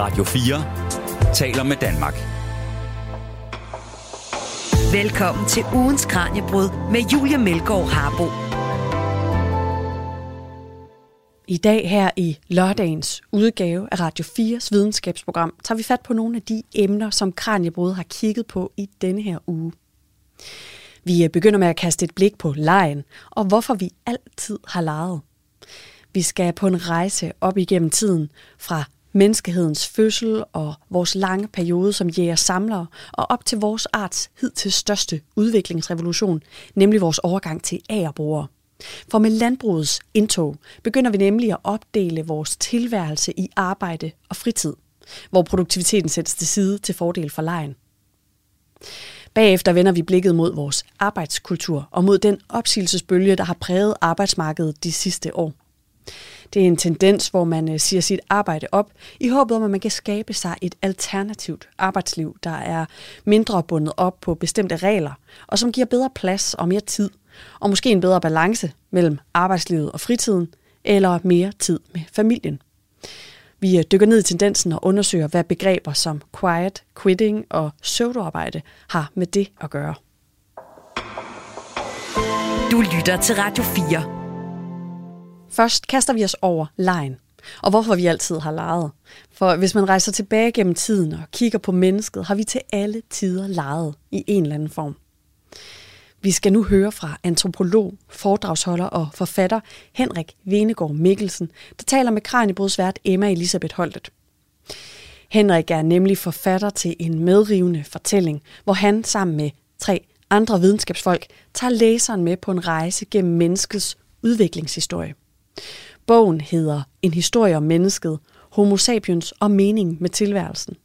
Radio 4 taler med Danmark. Velkommen til ugens Kranjebrud med Julia Melgaard Harbo. I dag her i lørdagens udgave af Radio 4's videnskabsprogram tager vi fat på nogle af de emner, som Kranjebrud har kigget på i denne her uge. Vi begynder med at kaste et blik på lejen og hvorfor vi altid har leget. Vi skal på en rejse op igennem tiden fra menneskehedens fødsel og vores lange periode som jæger-samlere og op til vores arts hidtil største udviklingsrevolution, nemlig vores overgang til agerbrugere. For med landbrugets indtog begynder vi nemlig at opdele vores tilværelse i arbejde og fritid, hvor produktiviteten sættes til side til fordel for lejen. Bagefter vender vi blikket mod vores arbejdskultur og mod den opsigelsesbølge, der har præget arbejdsmarkedet de sidste år. Det er en tendens, hvor man øh, siger sit arbejde op, i håbet om, at man kan skabe sig et alternativt arbejdsliv, der er mindre bundet op på bestemte regler, og som giver bedre plads og mere tid, og måske en bedre balance mellem arbejdslivet og fritiden, eller mere tid med familien. Vi øh, dykker ned i tendensen og undersøger, hvad begreber som quiet, quitting og pseudoarbejde har med det at gøre. Du lytter til Radio 4. Først kaster vi os over lejen, og hvorfor vi altid har leget. For hvis man rejser tilbage gennem tiden og kigger på mennesket, har vi til alle tider leget i en eller anden form. Vi skal nu høre fra antropolog, foredragsholder og forfatter Henrik Venegård Mikkelsen, der taler med Kranjebrudsvært Emma Elisabeth Holtet. Henrik er nemlig forfatter til en medrivende fortælling, hvor han sammen med tre andre videnskabsfolk tager læseren med på en rejse gennem menneskets udviklingshistorie. Bogen hedder En historie om mennesket, Homo sapiens og mening med tilværelsen.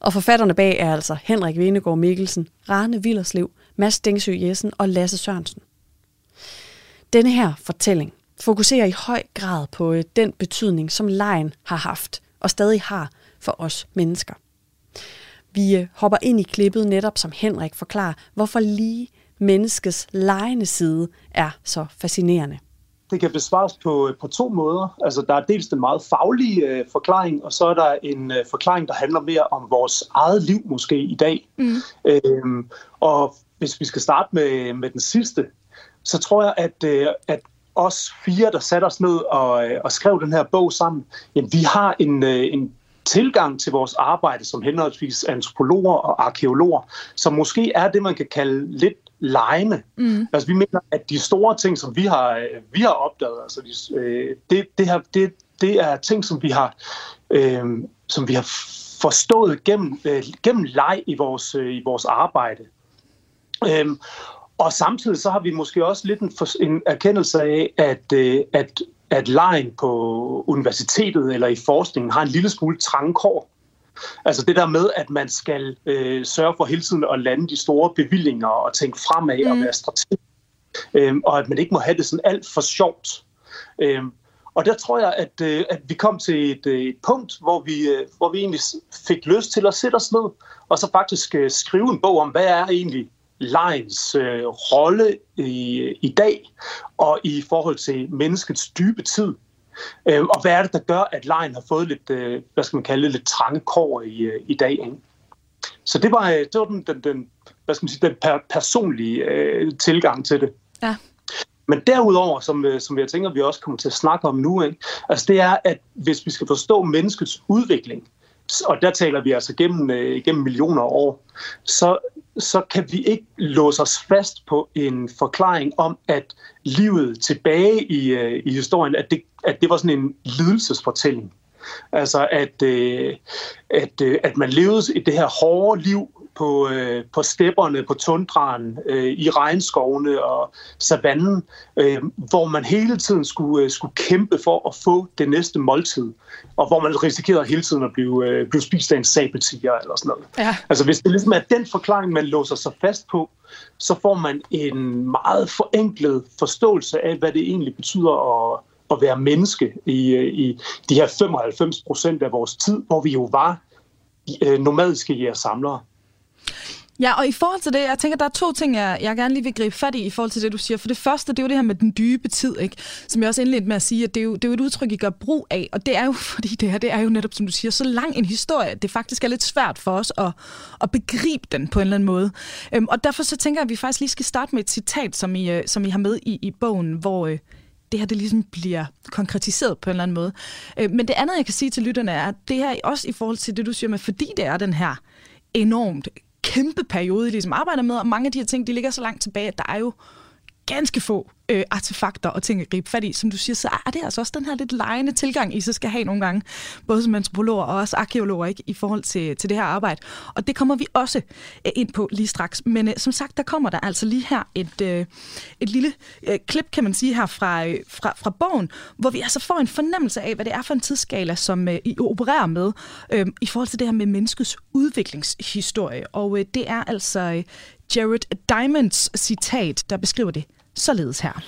Og forfatterne bag er altså Henrik Venegård Mikkelsen, Rane Villerslev, Mads Dengsø Jessen og Lasse Sørensen. Denne her fortælling fokuserer i høj grad på øh, den betydning, som lejen har haft og stadig har for os mennesker. Vi øh, hopper ind i klippet netop som Henrik forklarer, hvorfor lige menneskets lejende side er så fascinerende det kan besvares på, på to måder. Altså, der er dels den meget faglige øh, forklaring, og så er der en øh, forklaring, der handler mere om vores eget liv måske i dag. Mm. Øhm, og hvis vi skal starte med, med den sidste, så tror jeg, at, øh, at os fire, der satte os ned og, øh, og skrev den her bog sammen, jamen, vi har en, øh, en tilgang til vores arbejde som henholdsvis antropologer og arkeologer, som måske er det, man kan kalde lidt lejende. Mm. Altså vi mener, at de store ting, som vi har, vi har opdaget, altså de, øh, det, det, her, det, det er ting, som vi har, øh, som vi har forstået gennem, øh, gennem leg i vores, øh, i vores arbejde. Øh, og samtidig så har vi måske også lidt en, for, en erkendelse af, at, øh, at, at lejen på universitetet eller i forskningen har en lille smule trangkår. Altså det der med, at man skal øh, sørge for hele tiden at lande de store bevillinger og tænke fremad mm. og være strategisk. Øhm, og at man ikke må have det sådan alt for sjovt. Øhm, og der tror jeg, at, øh, at vi kom til et, øh, et punkt, hvor vi, øh, hvor vi egentlig fik lyst til at sætte os ned, og så faktisk øh, skrive en bog om, hvad er egentlig lejens øh, rolle i, i dag, og i forhold til menneskets dybe tid. Øh, og hvad er det, der gør, at lejen har fået lidt, øh, hvad skal man kalde det, lidt trange kår i, øh, i dag? Ikke? Så det var, det var den, den, den, hvad skal man sige, den per, personlige øh, tilgang til det. Ja. Men derudover, som, som jeg tænker, vi også kommer til at snakke om nu, ikke? Altså det er, at hvis vi skal forstå menneskets udvikling, og der taler vi altså gennem, øh, gennem millioner af år, så, så kan vi ikke låse os fast på en forklaring om, at livet tilbage i, øh, i historien, at det, at det var sådan en lidelsesfortælling. Altså at, øh, at, øh, at man levede i det her hårde liv på, øh, på stepperne, på tundraen, øh, i regnskovene og savannen, øh, hvor man hele tiden skulle, øh, skulle kæmpe for at få det næste måltid, og hvor man risikerede hele tiden at blive, øh, blive spist af en sabeltiger eller sådan noget. Ja. Altså hvis det ligesom er den forklaring, man låser sig fast på, så får man en meget forenklet forståelse af, hvad det egentlig betyder at, at være menneske i, i de her 95 procent af vores tid, hvor vi jo var øh, nomadiske jæger-samlere. Ja, og i forhold til det, jeg tænker, der er to ting, jeg, jeg gerne lige vil gribe fat i, i forhold til det, du siger. For det første, det er jo det her med den dybe tid, ikke? som jeg også indledte med at sige, at det er, jo, det er jo et udtryk, I gør brug af. Og det er jo, fordi det her, det er jo netop, som du siger, så lang en historie, at det faktisk er lidt svært for os at, at begribe den på en eller anden måde. Øhm, og derfor så tænker jeg, at vi faktisk lige skal starte med et citat, som I, øh, som I har med i, i bogen, hvor... Øh, det her det ligesom bliver konkretiseret på en eller anden måde. Øh, men det andet, jeg kan sige til lytterne, er, at det her også i forhold til det, du siger med, fordi det er den her enormt kæmpe periode, I ligesom arbejder med, og mange af de her ting, de ligger så langt tilbage, at der er jo ganske få øh, artefakter og ting at gribe fat i. Som du siger, så er det altså også den her lidt lejende tilgang, I så skal have nogle gange, både som antropologer og også arkeologer, ikke, i forhold til, til det her arbejde. Og det kommer vi også øh, ind på lige straks. Men øh, som sagt, der kommer der altså lige her et, øh, et lille øh, klip, kan man sige, her fra, øh, fra, fra bogen, hvor vi altså får en fornemmelse af, hvad det er for en tidsskala, som øh, I opererer med, øh, i forhold til det her med menneskets udviklingshistorie. Og øh, det er altså øh, Jared Diamonds citat, der beskriver det således her.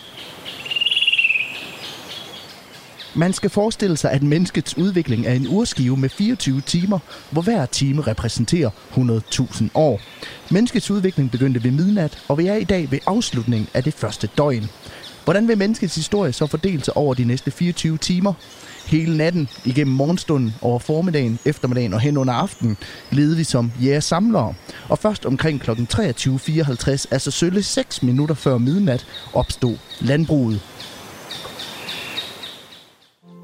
Man skal forestille sig, at menneskets udvikling er en urskive med 24 timer, hvor hver time repræsenterer 100.000 år. Menneskets udvikling begyndte ved midnat, og vi er i dag ved afslutningen af det første døgn. Hvordan vil menneskets historie så fordele sig over de næste 24 timer? Hele natten, igennem morgenstunden, over formiddagen, eftermiddagen og hen under aftenen, levede vi som jægersamlere. Og først omkring kl. 23.54, altså sølle 6 minutter før midnat, opstod landbruget.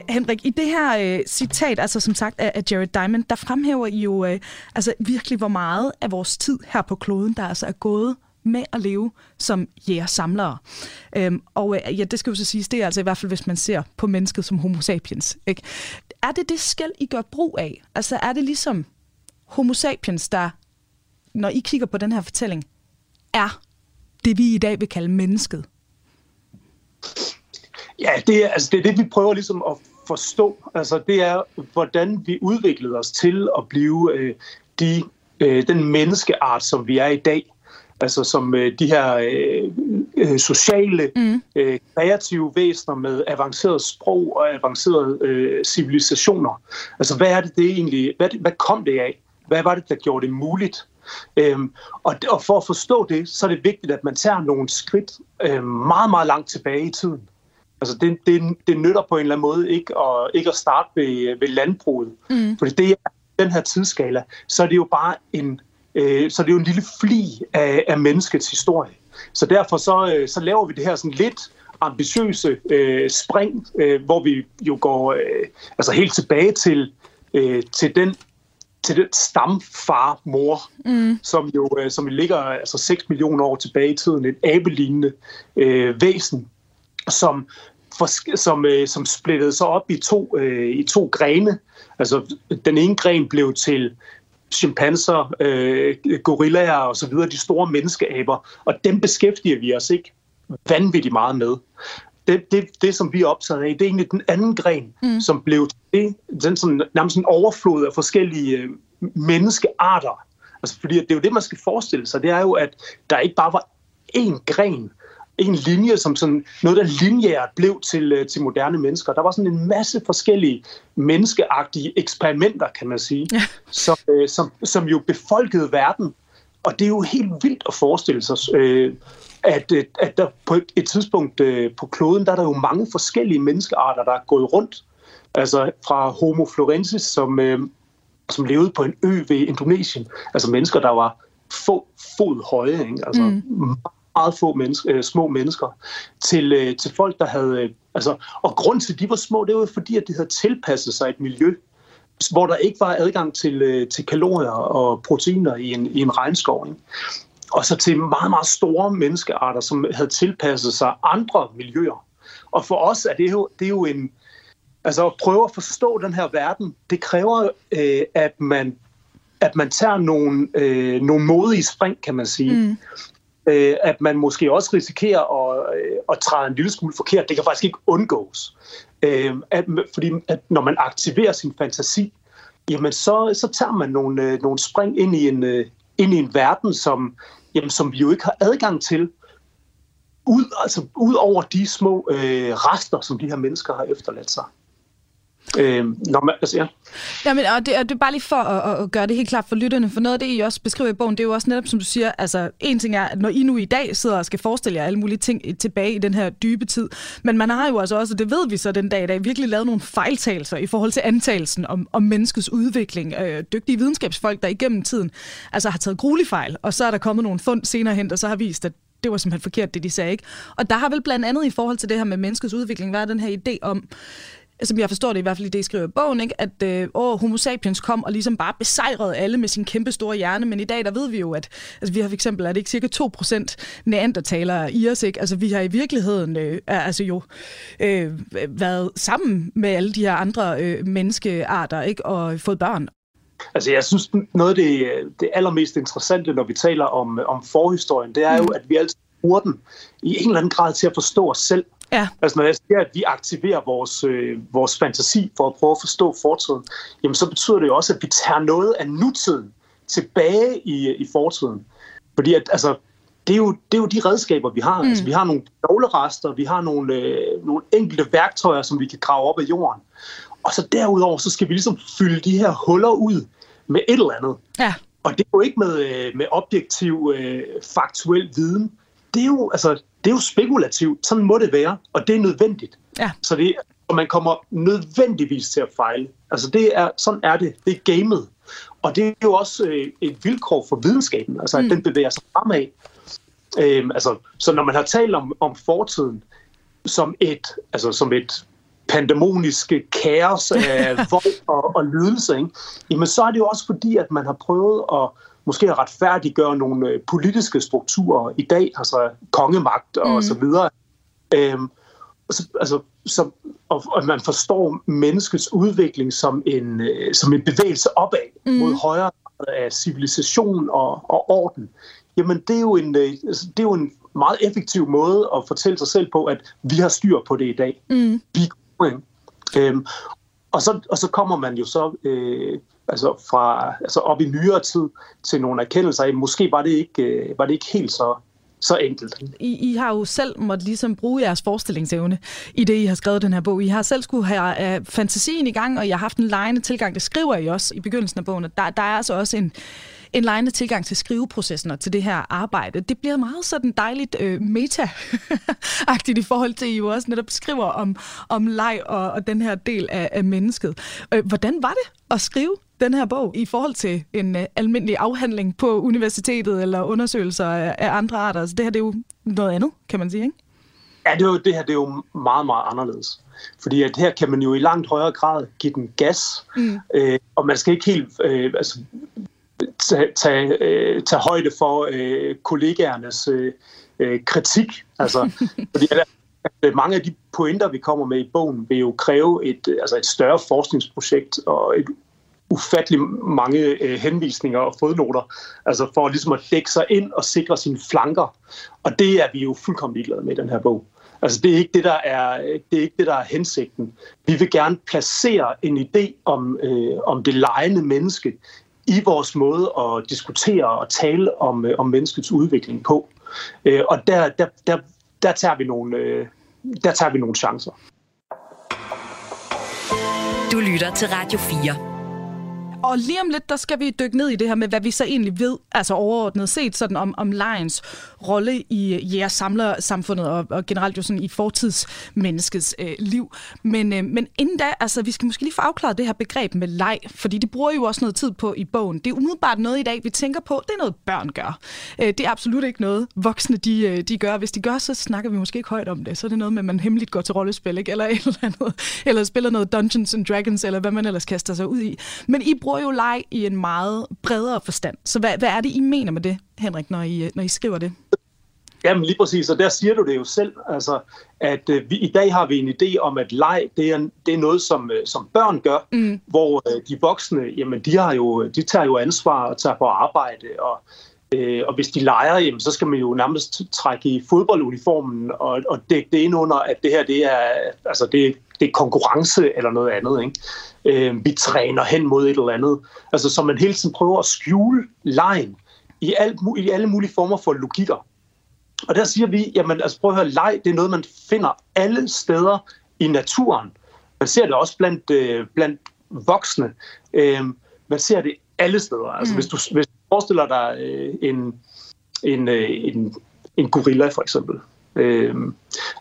Henrik, i det her øh, citat, altså som sagt af, af Jared Diamond, der fremhæver I jo øh, altså virkelig, hvor meget af vores tid her på kloden, der altså er gået med at leve som jæger-samlere. Øhm, og øh, ja, det skal jo så siges, det er altså i hvert fald, hvis man ser på mennesket som homo sapiens. Ikke? Er det det skæld, I gør brug af? Altså er det ligesom homo sapiens, der, når I kigger på den her fortælling, er det, vi i dag vil kalde mennesket? Ja, det er, altså, det er det, vi prøver ligesom at forstå. Altså, det er, hvordan vi udviklede os til at blive øh, de, øh, den menneskeart, som vi er i dag altså som øh, de her øh, øh, sociale, mm. øh, kreative væsener med avanceret sprog og avancerede øh, civilisationer. Altså hvad er det, det egentlig, hvad, hvad kom det af? Hvad var det, der gjorde det muligt? Øhm, og, og for at forstå det, så er det vigtigt, at man tager nogle skridt øh, meget, meget langt tilbage i tiden. Altså det, det, det nytter på en eller anden måde ikke at, ikke at starte ved, ved landbruget. Mm. Fordi det er den her tidsskala, så er det jo bare en Øh, så det er jo en lille fli af, af menneskets historie. Så derfor så, øh, så laver vi det her sådan lidt ambitiøse øh, spring, øh, hvor vi jo går øh, altså helt tilbage til, øh, til den til den stamfar mor, mm. som jo øh, som ligger altså 6 millioner år tilbage i tiden, et abelignende øh, væsen, som for, som, øh, som splittede sig op i to, øh, i to grene. Altså, den ene gren blev til chimpanser, øh, gorillaer og så videre, de store menneskeaber, og dem beskæftiger vi os ikke vanvittigt meget med. Det, det, det som vi er optaget af, det er egentlig den anden gren, mm. som blev det, den sådan, nærmest en overflod af forskellige øh, menneskearter. Altså, fordi det er jo det, man skal forestille sig, det er jo, at der ikke bare var én gren, en linje, som sådan noget, der lineært blev til, øh, til moderne mennesker. Der var sådan en masse forskellige menneskeagtige eksperimenter, kan man sige, ja. som, øh, som, som jo befolkede verden. Og det er jo helt vildt at forestille sig, øh, at, øh, at der på et tidspunkt øh, på kloden, der er der jo mange forskellige menneskearter, der er gået rundt. Altså fra Homo florensis, som, øh, som levede på en ø ved Indonesien. Altså mennesker, der var få fod høje, ikke? altså mm meget få mennesker, øh, små mennesker, til, øh, til folk, der havde... Øh, altså, og grund til, at de var små, det var fordi, at de havde tilpasset sig et miljø, hvor der ikke var adgang til, øh, til kalorier og proteiner i en, i en regnskov. Ikke? Og så til meget, meget store menneskearter, som havde tilpasset sig andre miljøer. Og for os er det jo, det er jo en... Altså at prøve at forstå den her verden, det kræver, øh, at man at man tager nogle, øh, nogle modige spring, kan man sige. Mm øh, at man måske også risikerer at, øh, at træde en lille smule forkert. Det kan faktisk ikke undgås. Øh, at, fordi at når man aktiverer sin fantasi, jamen så, så tager man nogle, øh, nogle spring ind i en, øh, ind i en verden, som, jamen, som vi jo ikke har adgang til, ud, altså, ud over de små øh, rester, som de her mennesker har efterladt sig. Øh, når man, altså, ja. Jamen, og det, og det er bare lige for at, at gøre det helt klart for lytterne, for noget af det, I også beskriver i bogen, det er jo også netop, som du siger, altså en ting er, at når I nu i dag sidder og skal forestille jer alle mulige ting tilbage i den her dybe tid, men man har jo altså også, og det ved vi så den dag i dag, virkelig lavet nogle fejltagelser i forhold til antagelsen om, om menneskets udvikling. Øh, dygtige videnskabsfolk, der igennem tiden altså har taget gruelig fejl, og så er der kommet nogle fund senere hen, der så har vist, at det var simpelthen forkert, det de sagde. Ikke? Og der har vel blandt andet i forhold til det her med menneskets udvikling været den her idé om, som jeg forstår det i hvert fald i det, I skriver i bogen, ikke? at øh, åh, homo sapiens kom og ligesom bare besejrede alle med sin kæmpe store hjerne, men i dag der ved vi jo, at altså, vi har for eksempel, er det ikke cirka 2% neandertalere i os, ikke? Altså vi har i virkeligheden øh, altså jo øh, været sammen med alle de her andre øh, menneskearter, ikke? og fået børn. Altså jeg synes, noget af det, det allermest interessante, når vi taler om, om forhistorien, det er jo, mm. at vi altid bruger den i en eller anden grad til at forstå os selv. Ja. Altså når jeg siger, at vi aktiverer vores, øh, vores fantasi for at prøve at forstå fortiden, jamen så betyder det jo også, at vi tager noget af nutiden tilbage i, i fortiden. Fordi at, altså, det, er jo, det er jo de redskaber, vi har. Mm. Altså, vi har nogle knoglerester, vi har nogle, øh, nogle enkelte værktøjer, som vi kan grave op af jorden. Og så derudover, så skal vi ligesom fylde de her huller ud med et eller andet. Ja. Og det er jo ikke med, øh, med objektiv, øh, faktuel viden. Det er, jo, altså, det er jo spekulativt. Sådan må det være, og det er nødvendigt. Ja. Så det, og man kommer nødvendigvis til at fejle. Altså det er, sådan er det. Det er gamet. Og det er jo også øh, et vilkår for videnskaben, altså at mm. den bevæger sig fremad. Øhm, altså, så når man har talt om, om fortiden som et, altså som et pandemoniske kaos af vold og, og lidelse, ikke? jamen så er det jo også fordi, at man har prøvet at måske retfærdiggøre nogle øh, politiske strukturer i dag, altså kongemagt og mm. så videre. Øhm, så, altså, så, og, og man forstår menneskets udvikling som en, øh, som en bevægelse opad mm. mod højere af civilisation og, og orden. Jamen det er, jo en, øh, altså, det er jo en meget effektiv måde at fortælle sig selv på, at vi har styr på det i dag. Mm. Vi Øhm, og, så, og så kommer man jo så øh, altså fra altså op i nyere tid til nogle erkendelser af, måske var det ikke, øh, var det ikke helt så, så enkelt. I, I har jo selv måtte ligesom bruge jeres forestillingsevne i det, I har skrevet den her bog. I har selv skulle have uh, fantasien i gang, og jeg har haft en lejende tilgang. Det skriver I også i begyndelsen af bogen. Der, der er altså også en, en lejende tilgang til skriveprocessen og til det her arbejde. Det bliver meget sådan dejligt øh, meta-agtigt i forhold til, at I jo også netop skriver om, om leg og, og den her del af, af mennesket. Øh, hvordan var det at skrive den her bog i forhold til en uh, almindelig afhandling på universitetet eller undersøgelser af, af andre arter? Altså, det her det er jo noget andet, kan man sige, ikke? Ja, det, er jo, det her det er jo meget, meget anderledes. Fordi at her kan man jo i langt højere grad give den gas, mm. øh, og man skal ikke helt øh, altså, tage, tage, øh, tage højde for øh, kollegaernes øh, øh, kritik. Altså, fordi at, at mange af de pointer, vi kommer med i bogen, vil jo kræve et, altså et større forskningsprojekt og et ufattelig mange øh, henvisninger og fodnoter, altså for ligesom at dække sig ind og sikre sine flanker. Og det er vi jo fuldkommen ligeglade med i den her bog. Altså det er ikke det, der er, det er, ikke det, der er hensigten. Vi vil gerne placere en idé om, øh, om det lejende menneske i vores måde at diskutere og tale om, øh, om menneskets udvikling på. Øh, og der, der, der, der, tager vi nogle, øh, der tager vi nogle chancer. Du lytter til Radio 4. Og lige om lidt, der skal vi dykke ned i det her med, hvad vi så egentlig ved, altså overordnet set, sådan om, om lejens rolle i samler samfundet og, og generelt jo sådan i fortidsmenneskets øh, liv. Men, øh, men inden da, altså vi skal måske lige få afklaret det her begreb med leg, fordi det bruger jo også noget tid på i bogen. Det er umiddelbart noget i dag, vi tænker på, det er noget børn gør. Øh, det er absolut ikke noget, voksne de, øh, de gør. Hvis de gør, så snakker vi måske ikke højt om det. Så er det noget med, at man hemmeligt går til rollespil, ikke? Eller, eller, andet, eller spiller noget Dungeons and Dragons, eller hvad man ellers kaster sig ud i. Men I bruger jo leg i en meget bredere forstand. Så hvad, hvad er det, I mener med det, Henrik, når I, når I skriver det? Jamen lige præcis, og der siger du det jo selv, altså, at øh, vi, i dag har vi en idé om, at leg, det er, det er noget, som, øh, som børn gør, mm. hvor øh, de voksne, jamen de, har jo, de tager jo ansvar og tager på arbejde, og, øh, og hvis de leger, jamen, så skal man jo nærmest trække i fodbolduniformen og, og dække det ind under, at det her det er, altså det, det er konkurrence eller noget andet. Ikke? øh, vi træner hen mod et eller andet. Altså, så man hele tiden prøver at skjule lejen i, alt, i alle mulige former for logikker. Og der siger vi, jamen altså prøv at høre, leg, det er noget, man finder alle steder i naturen. Man ser det også blandt, øh, blandt voksne. Øh, man ser det alle steder. Altså, mm. hvis, du, hvis du forestiller dig øh, en, en, øh, en, en gorilla, for eksempel. Øh,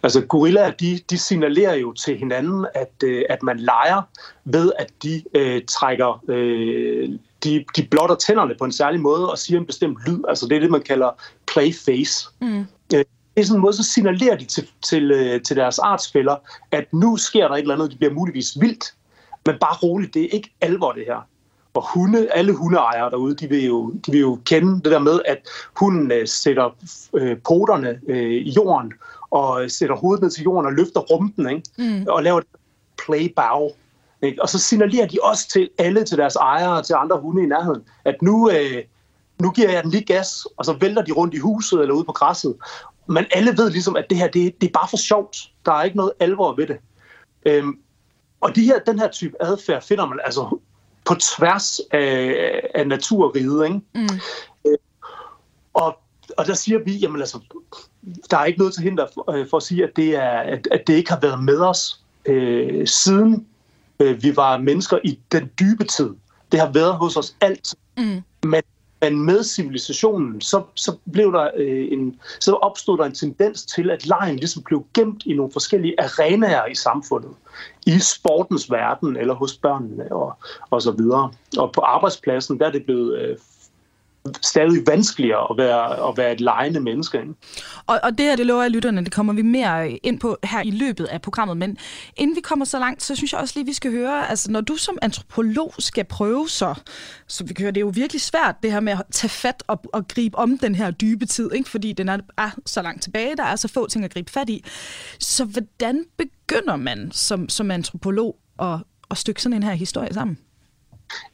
altså, gorillaer, de, de signalerer jo til hinanden, at, øh, at man leger ved, at de øh, trækker... Øh, de, de blotter tænderne på en særlig måde og siger en bestemt lyd. Altså det er det, man kalder play face. Mm. Øh, det er sådan en måde, så signalerer de til, til, øh, til deres artsfælder, at nu sker der et eller andet, det bliver muligvis vildt. Men bare roligt, det er ikke alvor det her. Og hunde, alle hundeejere derude, de vil, jo, de vil jo kende det der med, at hunden øh, sætter øh, poterne øh, i jorden, og sætter hovedet ned til jorden og løfter rumpen, ikke? Mm. og laver play bow. Ikke? Og så signalerer de også til alle, til deres ejere og til andre hunde i nærheden, at nu, øh, nu giver jeg den lige gas, og så vælter de rundt i huset eller ude på græsset. Men alle ved ligesom, at det her, det, det er bare for sjovt. Der er ikke noget alvor ved det. Øhm, og de her, den her type adfærd finder man altså på tværs af, af naturriget. Ikke? Mm. Øh, og, og der siger vi, jamen altså, der er ikke noget til hinder for, øh, for at sige, at det, er, at, at det ikke har været med os øh, siden vi var mennesker i den dybe tid. Det har været hos os alt. Mm. Men, men med civilisationen, så, så, blev der, øh, en, så opstod der en tendens til, at lejen ligesom blev gemt i nogle forskellige arenaer i samfundet. I sportens verden, eller hos børnene, og, og så videre. Og på arbejdspladsen, der er det blevet øh, stadig vanskeligere at være, at være et lejende menneske. Ikke? Og, og det her, det lover jeg lytterne, det kommer vi mere ind på her i løbet af programmet. Men inden vi kommer så langt, så synes jeg også lige, vi skal høre, altså når du som antropolog skal prøve så, så vi kan høre, det er jo virkelig svært det her med at tage fat og, og gribe om den her dybe tid, ikke? fordi den er, er så langt tilbage, der er så få ting at gribe fat i. Så hvordan begynder man som, som antropolog at, at stykke sådan en her historie sammen?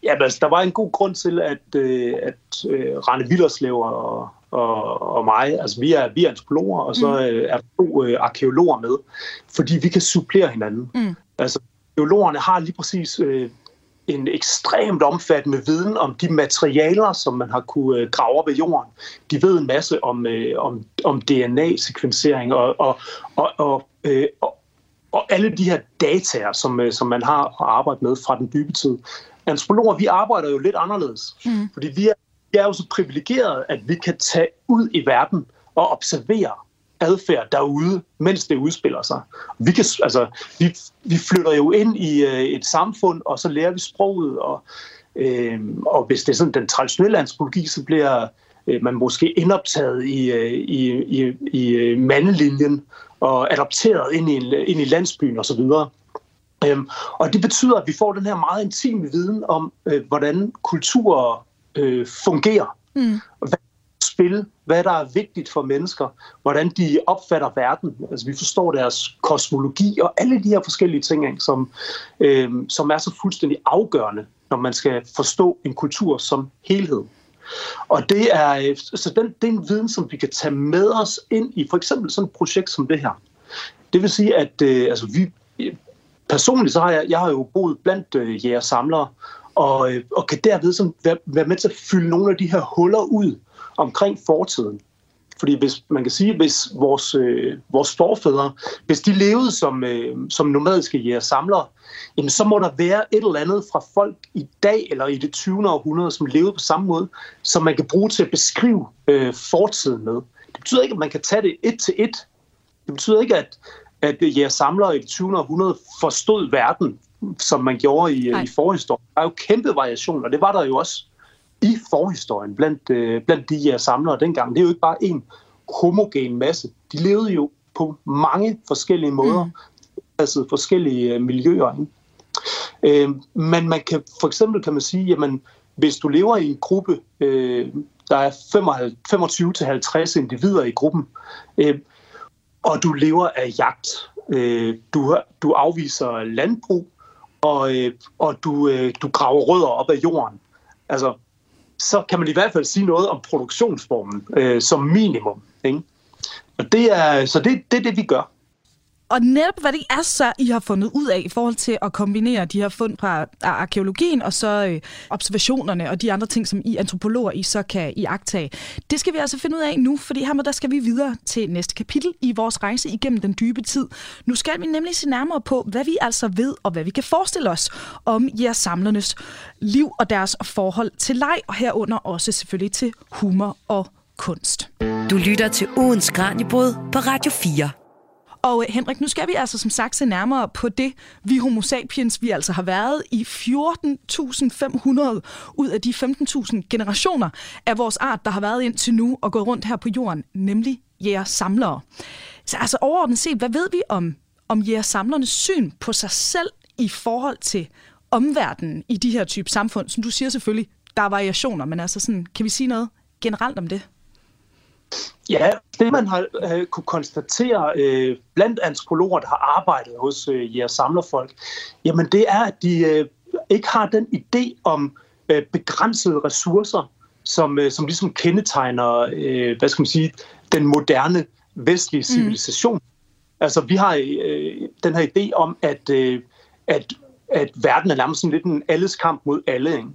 Ja, altså, der var en god grund til, at, øh, at øh, Rane Villerslev og, og, og mig, altså vi er, vi er antropologer, og så mm. øh, er to øh, arkeologer med, fordi vi kan supplere hinanden. Mm. Altså, arkeologerne har lige præcis øh, en ekstremt omfattende viden om de materialer, som man har kunne øh, grave op af jorden. De ved en masse om, øh, om, om DNA-sekvensering og, og, og, og, øh, og, og alle de her data, som, øh, som man har at arbejde med fra den dybe tid antropologer, vi arbejder jo lidt anderledes. Mm. Fordi vi er, vi er jo så privilegerede, at vi kan tage ud i verden og observere adfærd derude, mens det udspiller sig. Vi, kan, altså, vi, vi flytter jo ind i øh, et samfund, og så lærer vi sproget, og, øh, og hvis det er sådan den traditionelle antropologi, så bliver øh, man måske indoptaget i, øh, i, i, i øh, mandelinjen og adopteret ind i, ind i landsbyen osv. Øhm, og det betyder, at vi får den her meget intime viden om, øh, hvordan kulturer øh, fungerer. Mm. Hvad spil, hvad der er vigtigt for mennesker, hvordan de opfatter verden. Altså vi forstår deres kosmologi og alle de her forskellige ting, som, øh, som er så fuldstændig afgørende, når man skal forstå en kultur som helhed. Og det er, øh, så den, det er en viden, som vi kan tage med os ind i for eksempel sådan et projekt som det her. Det vil sige, at øh, altså, vi, personligt så har jeg, jeg har jo boet blandt øh, jæger samlere, og, øh, og kan derved sådan være, være med til at fylde nogle af de her huller ud omkring fortiden. Fordi hvis man kan sige, hvis vores, øh, vores forfædre, hvis de levede som, øh, som nomadiske jæger samlere, jamen så må der være et eller andet fra folk i dag eller i det 20. århundrede, som levede på samme måde, som man kan bruge til at beskrive øh, fortiden med. Det betyder ikke, at man kan tage det et til et. Det betyder ikke, at, at jeres samlere i det 20. århundrede forstod verden, som man gjorde i, i forhistorien. Der er jo kæmpe variation, og det var der jo også i forhistorien blandt, øh, blandt de jeres samlere dengang. Det er jo ikke bare en homogen masse. De levede jo på mange forskellige måder, mm. altså forskellige øh, miljøer. Ikke? Øh, men man kan, for eksempel kan man sige, jamen, hvis du lever i en gruppe, øh, der er 25-50 individer i gruppen, øh, og du lever af jagt. Øh, du, du afviser landbrug, og, øh, og du, øh, du graver rødder op af jorden. Altså, så kan man i hvert fald sige noget om produktionsformen øh, som minimum. Ikke? Og det er, så det, det er det, vi gør og netop hvad det er så, I har fundet ud af i forhold til at kombinere de her fund fra arkeologien og så øh, observationerne og de andre ting, som I antropologer I så kan I. Det skal vi altså finde ud af nu, fordi hermed der skal vi videre til næste kapitel i vores rejse igennem den dybe tid. Nu skal vi nemlig se nærmere på, hvad vi altså ved og hvad vi kan forestille os om jeres samlernes liv og deres forhold til leg, og herunder også selvfølgelig til humor og kunst. Du lytter til ugens Kranjebrud på Radio 4. Og øh, Henrik, nu skal vi altså som sagt se nærmere på det, vi homo sapiens, vi altså har været i 14.500 ud af de 15.000 generationer af vores art, der har været indtil nu og gået rundt her på jorden, nemlig jæger-samlere. Så altså overordnet set, hvad ved vi om, om jæger-samlernes syn på sig selv i forhold til omverdenen i de her type samfund? Som du siger selvfølgelig, der er variationer, men altså sådan, kan vi sige noget generelt om det? Ja, det man har øh, kunne konstatere øh, blandt antropologer, der har arbejdet hos øh, jeres samlerfolk, jamen det er, at de øh, ikke har den idé om øh, begrænsede ressourcer, som, øh, som ligesom kendetegner, øh, hvad skal man sige, den moderne vestlige mm. civilisation. Mm. Altså vi har øh, den her idé om, at, øh, at, at verden er nærmest sådan lidt en alles kamp mod alle. Ikke?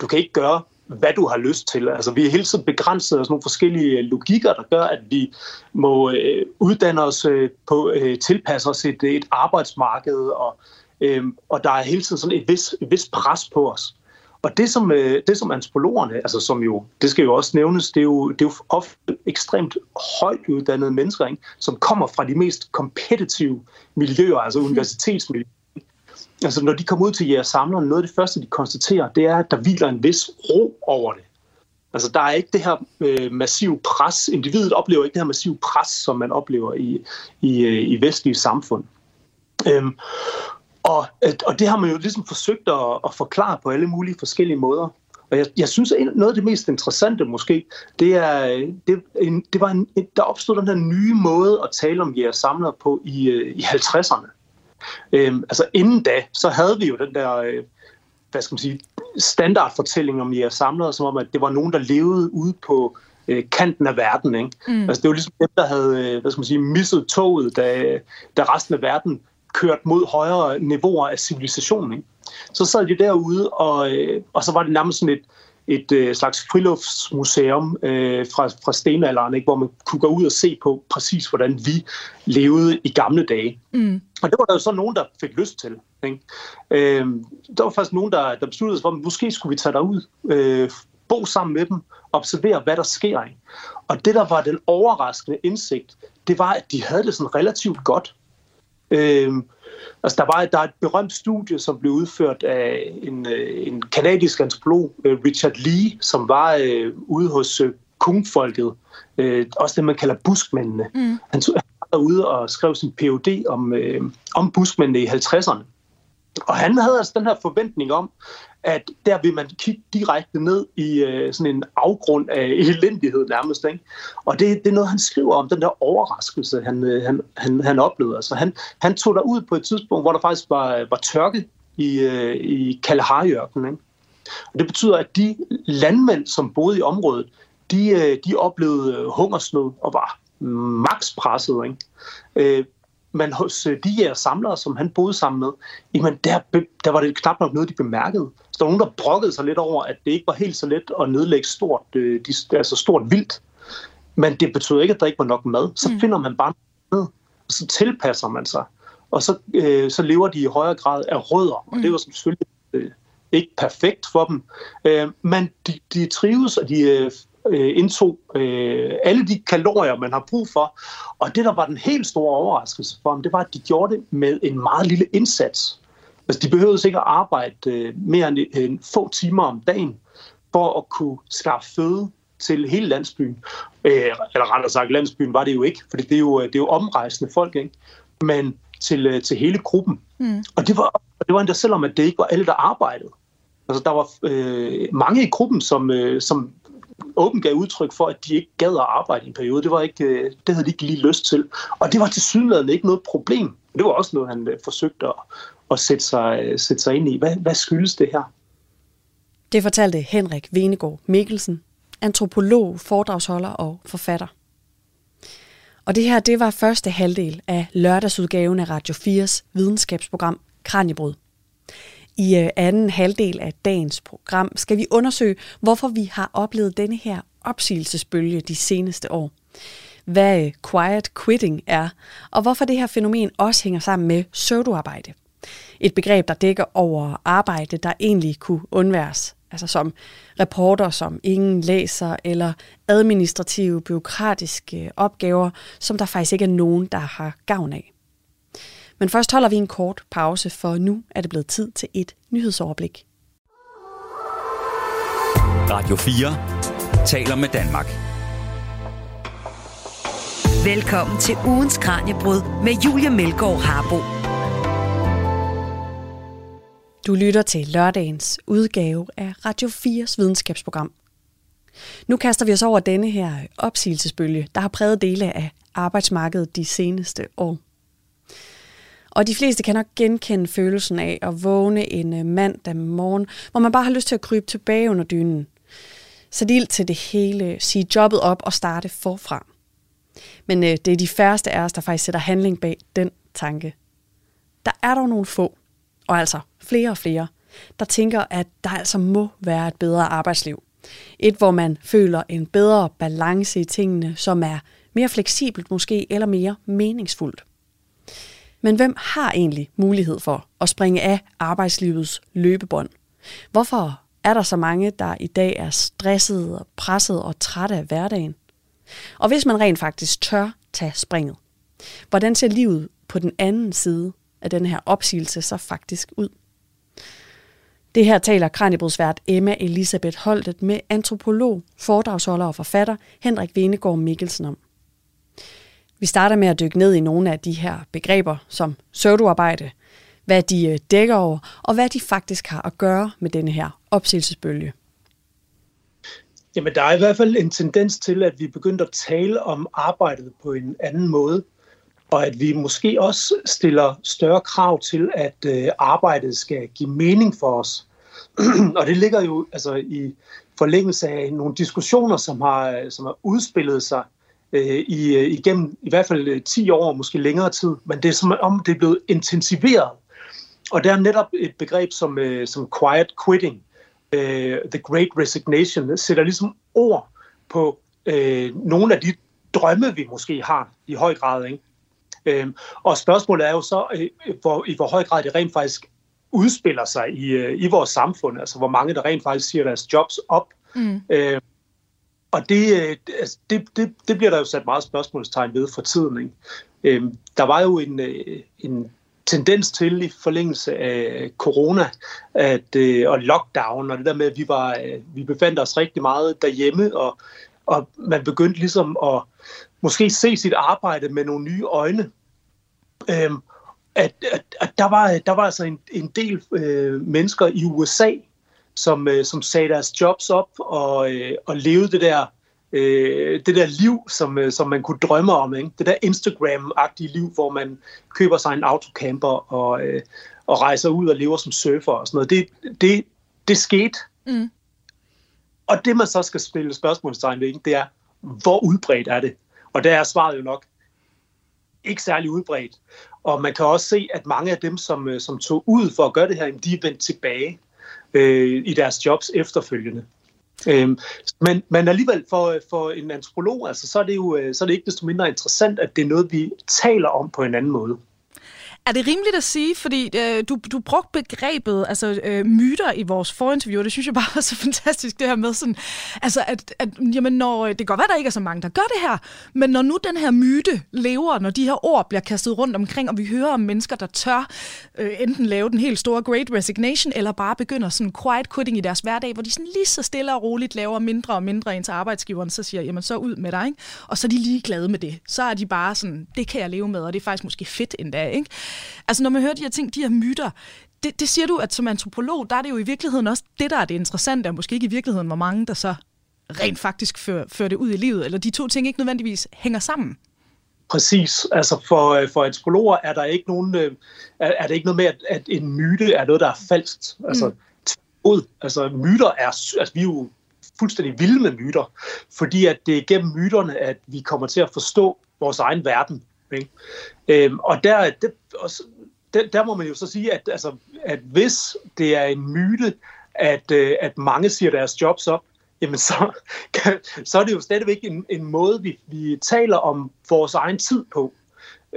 Du kan ikke gøre hvad du har lyst til. Altså, vi er hele tiden begrænset af sådan nogle forskellige logikker, der gør, at vi må øh, uddanne os øh, på, øh, tilpasse os et, et arbejdsmarked, og, øh, og der er hele tiden sådan et vis, et vis pres på os. Og det som, øh, det som antropologerne, altså som jo, det skal jo også nævnes, det er jo, det er jo ofte ekstremt højt uddannede mennesker, ikke? som kommer fra de mest kompetitive miljøer, altså universitetsmiljøer altså når de kommer ud til jeres samler, noget af det første, de konstaterer, det er, at der hviler en vis ro over det. Altså der er ikke det her øh, massive pres, individet oplever ikke det her massive pres, som man oplever i, i, øh, i vestlige samfund. Øhm, og, øh, og det har man jo ligesom forsøgt at, at forklare på alle mulige forskellige måder. Og jeg, jeg synes, at noget af det mest interessante måske, det er, øh, det, en, det var en, der opstod den her nye måde at tale om jeres samler på i, i 50'erne. Øhm, altså inden da, så havde vi jo den der, øh, hvad skal man sige, standardfortælling om jeres samlere, som om, at det var nogen, der levede ude på øh, kanten af verden. Ikke? Mm. Altså det var ligesom dem, der havde, øh, hvad skal man sige, misset toget, da, da resten af verden kørt mod højere niveauer af civilisation. Ikke? Så sad de derude, og, øh, og så var det nærmest sådan et, et øh, slags friluftsmuseum øh, fra, fra stenalderen, ikke? hvor man kunne gå ud og se på præcis, hvordan vi levede i gamle dage. Mm. Og det var der jo så nogen, der fik lyst til. Ikke? Øh, der var faktisk nogen, der, der besluttede sig for, at måske skulle vi tage derud, øh, bo sammen med dem, observere, hvad der sker. Ikke? Og det, der var den overraskende indsigt, det var, at de havde det sådan relativt godt. Øh, Altså, der, var, der er et berømt studie, som blev udført af en, øh, en kanadisk antropolog, øh, Richard Lee, som var øh, ude hos øh, kungfolket, øh, også det, man kalder buskmændene. Mm. Han, tog, han var derude og skrev sin Ph.D. om, øh, om buskmændene i 50'erne. Og han havde altså den her forventning om, at der vil man kigge direkte ned i øh, sådan en afgrund af elendighed nærmest. Ikke? Og det, det er noget, han skriver om, den der overraskelse, han, øh, han, han, han oplevede. Altså, han, han tog der ud på et tidspunkt, hvor der faktisk var, var tørke i, øh, i Kalahari-ørkenen. Ikke? Og det betyder, at de landmænd, som boede i området, de, øh, de oplevede hungersnød og var maks presset. Ikke? Øh, men hos øh, de her samlere, som han boede sammen med, jamen der, der var det knap nok noget, de bemærkede. Så der var nogen, der brokkede sig lidt over, at det ikke var helt så let at nedlægge stort, øh, de, altså stort vildt. Men det betød ikke, at der ikke var nok mad. Så mm. finder man bare noget, og så tilpasser man sig. Og så, øh, så lever de i højere grad af rødder, og mm. det var selvfølgelig øh, ikke perfekt for dem. Øh, men de, de trives, og de øh, øh, indtog øh, alle de kalorier, man har brug for. Og det, der var den helt store overraskelse for dem, det var, at de gjorde det med en meget lille indsats. Altså, de behøvede ikke at arbejde øh, mere end en få timer om dagen for at kunne skaffe føde til hele landsbyen. Øh, eller rettere sagt, landsbyen var det jo ikke, for det er jo, det er jo omrejsende folk, ikke? men til, øh, til hele gruppen. Mm. Og det var, det var endda selvom, at det ikke var alle, der arbejdede. Altså, der var øh, mange i gruppen, som, øh, som åbent gav udtryk for, at de ikke gad at arbejde i en periode. Det, var ikke, øh, det havde de ikke lige lyst til. Og det var til synligheden ikke noget problem. Det var også noget, han øh, forsøgte at, at sætte, sig, øh, sætte sig ind i. Hvad, hvad skyldes det her? Det fortalte Henrik Venegård Mikkelsen, antropolog, foredragsholder og forfatter. Og det her, det var første halvdel af lørdagsudgaven af Radio 4's videnskabsprogram Kranjebrud. I øh, anden halvdel af dagens program skal vi undersøge, hvorfor vi har oplevet denne her opsigelsesbølge de seneste år. Hvad øh, quiet quitting er, og hvorfor det her fænomen også hænger sammen med pseudoarbejde. Et begreb, der dækker over arbejde, der egentlig kunne undværes. Altså som reporter, som ingen læser, eller administrative, byråkratiske opgaver, som der faktisk ikke er nogen, der har gavn af. Men først holder vi en kort pause, for nu er det blevet tid til et nyhedsoverblik. Radio 4 taler med Danmark. Velkommen til ugens Kranjebrud med Julia Melgaard Harbo. Du lytter til lørdagens udgave af Radio 4's videnskabsprogram. Nu kaster vi os over denne her opsigelsesbølge, der har præget dele af arbejdsmarkedet de seneste år. Og de fleste kan nok genkende følelsen af at vågne en øh, mandag morgen, hvor man bare har lyst til at krybe tilbage under dynen. Sæt ild til det hele, sige jobbet op og starte forfra. Men øh, det er de færreste af os, der faktisk sætter handling bag den tanke. Der er dog nogle få, og altså flere og flere, der tænker, at der altså må være et bedre arbejdsliv. Et, hvor man føler en bedre balance i tingene, som er mere fleksibelt måske, eller mere meningsfuldt. Men hvem har egentlig mulighed for at springe af arbejdslivets løbebånd? Hvorfor er der så mange, der i dag er stresset og presset og trætte af hverdagen? Og hvis man rent faktisk tør tage springet, hvordan ser livet på den anden side af den her opsigelse så faktisk ud? Det her taler Kranjebrudsvært Emma Elisabeth Holtet med antropolog, foredragsholder og forfatter Henrik Venegård Mikkelsen om. Vi starter med at dykke ned i nogle af de her begreber, som pseudoarbejde, hvad de øh, dækker over, og hvad de faktisk har at gøre med denne her opsigelsesbølge. Jamen, der er i hvert fald en tendens til, at vi begynder at tale om arbejdet på en anden måde, og at vi måske også stiller større krav til, at øh, arbejdet skal give mening for os. og det ligger jo altså i forlængelse af nogle diskussioner, som har, som har udspillet sig øh, i, øh, igennem i hvert fald 10 øh, år, måske længere tid, men det er som om, det er blevet intensiveret. Og der er netop et begreb som, øh, som quiet quitting, øh, the great resignation, sætter ligesom ord på øh, nogle af de drømme, vi måske har i høj grad. Ikke? Øh, og spørgsmålet er jo så, øh, hvor, i hvor høj grad det rent faktisk udspiller sig i, øh, i vores samfund, altså hvor mange der rent faktisk siger deres jobs op. Mm. Øh, og øh, det, altså, det, det, det bliver der jo sat meget spørgsmålstegn ved for tiden. Ikke? Øhm, der var jo en, øh, en tendens til i forlængelse af corona at, øh, og lockdown, og det der med, at vi, var, øh, vi befandt os rigtig meget derhjemme, og, og man begyndte ligesom at måske se sit arbejde med nogle nye øjne. Øhm, at, at, at der, var, der var altså en, en del øh, mennesker i USA, som, øh, som sagde deres jobs op og, øh, og levede det der, øh, det der liv, som, øh, som man kunne drømme om. Ikke? Det der Instagram-agtige liv, hvor man køber sig en autocamper og, øh, og rejser ud og lever som surfer og sådan noget. Det, det, det skete. Mm. Og det man så skal spille spørgsmålstegn ved, det er, hvor udbredt er det? Og der er svaret jo nok ikke særlig udbredt. Og man kan også se, at mange af dem, som, øh, som tog ud for at gøre det her, de er vendt tilbage øh, i deres jobs efterfølgende. Øhm, men, men alligevel for, for en antropolog, altså, så, er det jo øh, så er det ikke desto mindre interessant, at det er noget, vi taler om på en anden måde. Er det rimeligt at sige, fordi øh, du, du brugte begrebet altså, øh, myter i vores forinterview, og det synes jeg bare er så fantastisk, det her med sådan, altså at, at jamen, når, øh, det kan godt være, der ikke er så mange, der gør det her, men når nu den her myte lever, når de her ord bliver kastet rundt omkring, og vi hører om mennesker, der tør øh, enten lave den helt store great resignation, eller bare begynder sådan quiet quitting i deres hverdag, hvor de sådan lige så stille og roligt laver mindre og mindre ind til arbejdsgiveren, så siger, jamen så ud med dig, ikke? og så er de lige glade med det. Så er de bare sådan, det kan jeg leve med, og det er faktisk måske fedt endda, ikke? Altså når man hører de her ting, de her myter, det, det siger du, at som antropolog, der er det jo i virkeligheden også det, der er det interessante, og måske ikke i virkeligheden, hvor mange der så rent faktisk fører, fører det ud i livet, eller de to ting ikke nødvendigvis hænger sammen. Præcis. Altså for, for antropologer er der ikke nogen, øh, er, er det ikke noget med, at, at en myte er noget, der er falsk. Altså, mm. ud. altså myter er, altså vi er jo fuldstændig vilde med myter, fordi at det er gennem myterne, at vi kommer til at forstå vores egen verden. Ikke? Øhm, og der, det, også, der, der må man jo så sige, at, altså, at hvis det er en myte, at, øh, at mange siger deres jobs op, jamen så, kan, så er det jo stadigvæk en, en måde, vi, vi taler om vores egen tid på.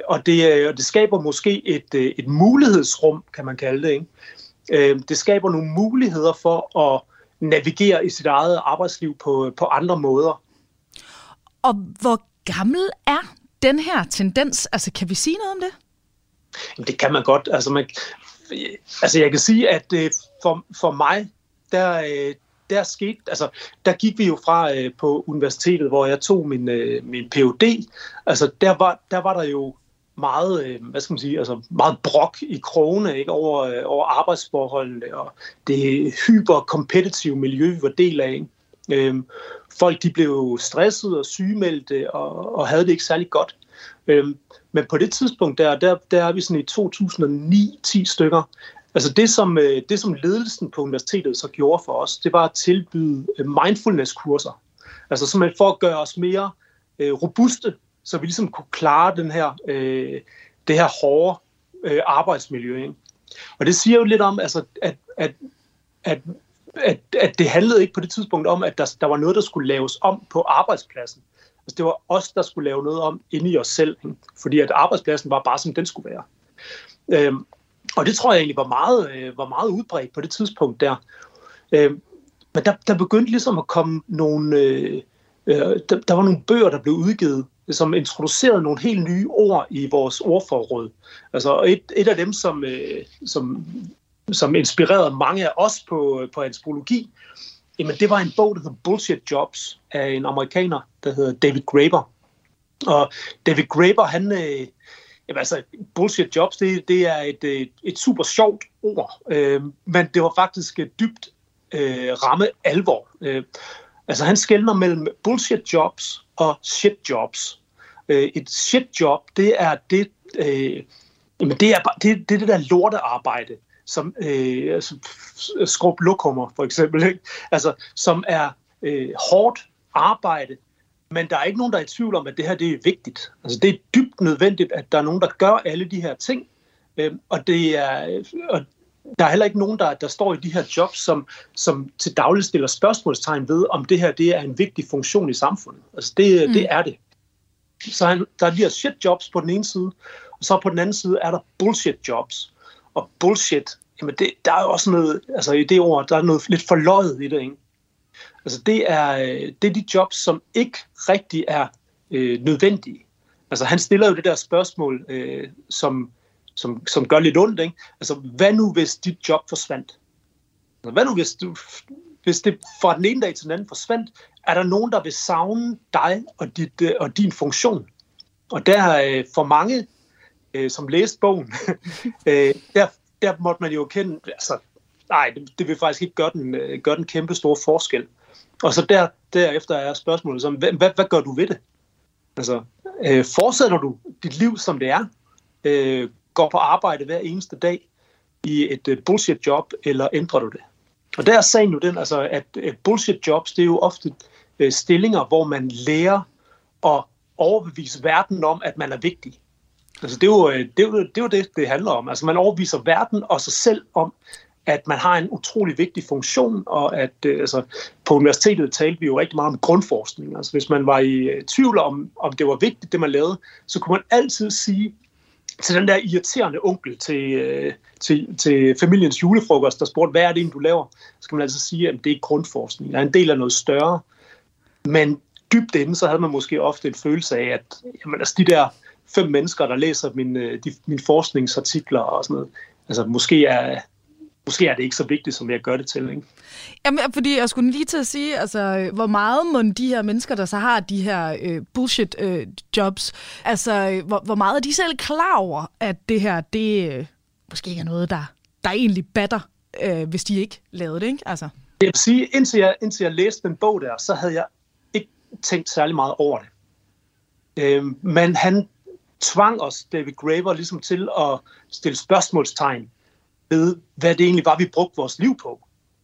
Og det, øh, og det skaber måske et, øh, et mulighedsrum, kan man kalde det. Ikke? Øh, det skaber nogle muligheder for at navigere i sit eget arbejdsliv på, på andre måder. Og hvor gammel er den her tendens? Altså, kan vi sige noget om det? Jamen, det kan man godt. Altså, man, altså jeg kan sige, at øh, for, for mig, der, øh, der skete, altså, der gik vi jo fra øh, på universitetet, hvor jeg tog min, øh, min Ph.D. Altså, der var, der var der jo meget, øh, hvad skal man sige, altså meget brok i krone ikke, over, øh, over arbejdsforholdene og det hyper miljø, vi var del af. Ikke? Øhm, folk de blev stresset og sygemeldte og, og havde det ikke særlig godt. Øhm, men på det tidspunkt der, der, der er vi sådan i 2009-10 stykker. Altså det som, øh, det, som ledelsen på universitetet så gjorde for os, det var at tilbyde øh, mindfulness-kurser. Altså simpelthen for at gøre os mere øh, robuste så vi ligesom kunne klare den her, øh, det her hårde øh, arbejdsmiljø. Ikke? Og det siger jo lidt om, altså, at, at, at, at, at det handlede ikke på det tidspunkt om, at der, der var noget, der skulle laves om på arbejdspladsen. Altså, det var os, der skulle lave noget om inde i os selv, ikke? fordi at arbejdspladsen var bare, som den skulle være. Øhm, og det tror jeg egentlig var meget, øh, var meget udbredt på det tidspunkt der. Øhm, men der, der begyndte ligesom at komme nogle... Øh, øh, der, der var nogle bøger, der blev udgivet, som introducerede nogle helt nye ord i vores ordforråd. Altså et, et af dem, som, øh, som, som inspirerede mange af os på, på antropologi, jamen det var en bog, der hedder Bullshit Jobs af en amerikaner, der hedder David Graeber. Og David Graeber, han... Øh, jamen altså, bullshit jobs, det, det er et, øh, et, super sjovt ord, øh, men det var faktisk dybt øh, ramme alvor. Øh, altså han skældner mellem bullshit jobs og shit jobs. Øh, et shit job, det er det, øh, jamen det er, det, det, er det der lortearbejde, som øh, altså, skrub lokummer for eksempel, ikke? Altså, som er øh, hårdt arbejde, men der er ikke nogen, der er i tvivl om, at det her det er vigtigt. Altså, det er dybt nødvendigt, at der er nogen, der gør alle de her ting, øh, og det er, og der er heller ikke nogen, der, der står i de her jobs, som, som til dagligt stiller spørgsmålstegn ved, om det her det er en vigtig funktion i samfundet. Altså det, mm. det er det. Så han, der er de her shit jobs på den ene side, og så på den anden side er der bullshit jobs. Og bullshit, jamen det, der er jo også noget, altså i det ord, der er noget lidt forløjet i det, ikke? Altså det er, øh, det er de jobs, som ikke rigtig er øh, nødvendige. Altså han stiller jo det der spørgsmål, øh, som, som, som gør lidt ondt, ikke? Altså hvad nu hvis dit job forsvandt? Altså, hvad nu hvis, du, hvis det fra den ene dag til den anden forsvandt? er der nogen, der vil savne dig og, dit, øh, og din funktion? Og der øh, for mange, øh, som læste bogen, der, der måtte man jo kende, altså, nej, det, det vil faktisk ikke gøre den, gøre den kæmpe store forskel. Og så der, derefter er spørgsmålet, som, hvad, hvad, hvad gør du ved det? Altså, øh, fortsætter du dit liv, som det er? Øh, går på arbejde hver eneste dag i et øh, bullshit job, eller ændrer du det? Og der er sagen jo den, altså, at, at bullshit jobs, det er jo ofte øh, stillinger, hvor man lærer at overbevise verden om, at man er vigtig. Altså, det, er jo, øh, det, er jo, det er jo det, det handler om. Altså, man overviser verden og sig selv om, at man har en utrolig vigtig funktion, og at øh, altså, på universitetet talte vi jo rigtig meget om grundforskning. Altså, hvis man var i øh, tvivl om, om det var vigtigt, det man lavede, så kunne man altid sige til den der irriterende onkel til, øh, til, til familiens julefrokost, der spurgte, hvad er det egentlig, du laver? Så kan man altså sige, at det er grundforskning. Der er en del af noget større. Men dybt inde, så havde man måske ofte en følelse af, at jamen, altså, de der fem mennesker, der læser min, øh, de, mine forskningsartikler og sådan noget, altså måske er, måske er det ikke så vigtigt, som jeg gør det til. Ikke? Jamen, fordi jeg skulle lige til at sige, altså, hvor meget må de her mennesker, der så har de her øh, bullshit øh, jobs, altså, hvor, hvor meget er de selv klar over, at det her, det øh, måske ikke er noget, der, der egentlig batter, øh, hvis de ikke lavede det, ikke? Altså. Jeg vil sige, indtil jeg, indtil jeg læste den bog der, så havde jeg tænkt særlig meget over det. Øh, men han tvang os, David Graver, ligesom til at stille spørgsmålstegn ved, hvad det egentlig var, vi brugte vores liv på.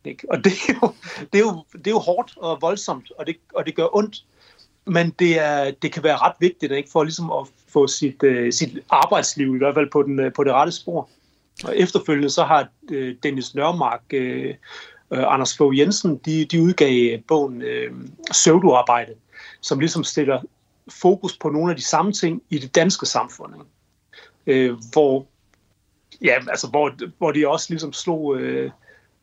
Ikke? Og det er, jo, det, er jo, det er jo hårdt og voldsomt, og det, og det gør ondt. men det, er, det kan være ret vigtigt ikke, for ligesom at få sit, uh, sit arbejdsliv i hvert fald på, den, uh, på det rette spor. Og efterfølgende så har uh, Dennis Nørmark uh, uh, Anders Fogh Jensen, de, de udgav bogen uh, Søvduarbejde, som ligesom stiller fokus på nogle af de samme ting i det danske samfund. Ikke? Øh, hvor, ja, altså, hvor, hvor de også ligesom slog øh,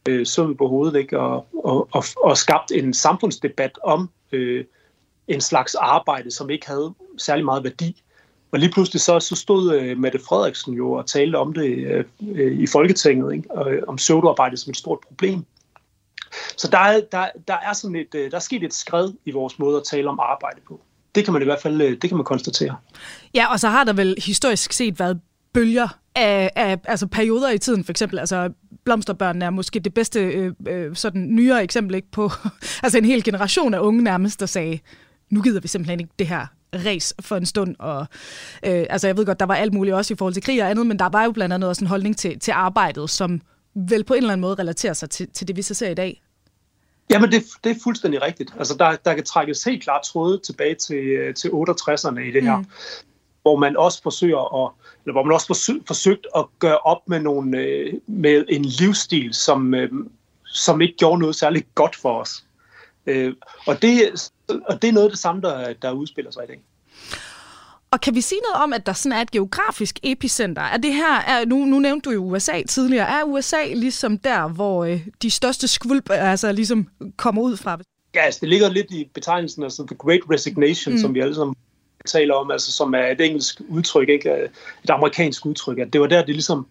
øh, sømmet på hovedet ikke? Og, og, og, og skabt en samfundsdebat om øh, en slags arbejde, som ikke havde særlig meget værdi. Og lige pludselig så, så stod øh, Mette Frederiksen jo og talte om det øh, øh i Folketinget, ikke? Og, øh, om pseudoarbejde som et stort problem. Så der er, der, der er sådan et, der er sket et skred i vores måde at tale om arbejde på. Det kan man i hvert fald øh, det kan man konstatere. Ja, og så har der vel historisk set været bølger af, af altså perioder i tiden, for eksempel. Altså, blomsterbørnene er måske det bedste øh, øh, sådan nyere eksempel ikke på altså en hel generation af unge nærmest, der sagde, nu gider vi simpelthen ikke det her res for en stund. Og, øh, altså jeg ved godt, der var alt muligt også i forhold til krig og andet, men der var jo blandt andet også en holdning til, til arbejdet, som vel på en eller anden måde relaterer sig til, til det, vi så ser i dag. Jamen, det, det er fuldstændig rigtigt. Altså, der, der kan trækkes helt klart tråde tilbage til, til 68'erne i det her. Mm. Hvor man også forsøger at, eller hvor man også forsøg, forsøgt at gøre op med, nogle, øh, med en livsstil, som, øh, som ikke gjorde noget særligt godt for os. Øh, og, det, og det er noget af det samme, der, der udspiller sig i dag. Og kan vi sige noget om, at der sådan er et geografisk epicenter? Er det her, er, nu, nu nævnte du jo USA tidligere, er USA ligesom der, hvor øh, de største skvulp altså, ligesom kommer ud fra? Ja, altså, det ligger lidt i betegnelsen, altså The Great Resignation, mm. som vi alle sammen taler om, altså som er et engelsk udtryk, ikke et amerikansk udtryk. At det var der, det ligesom,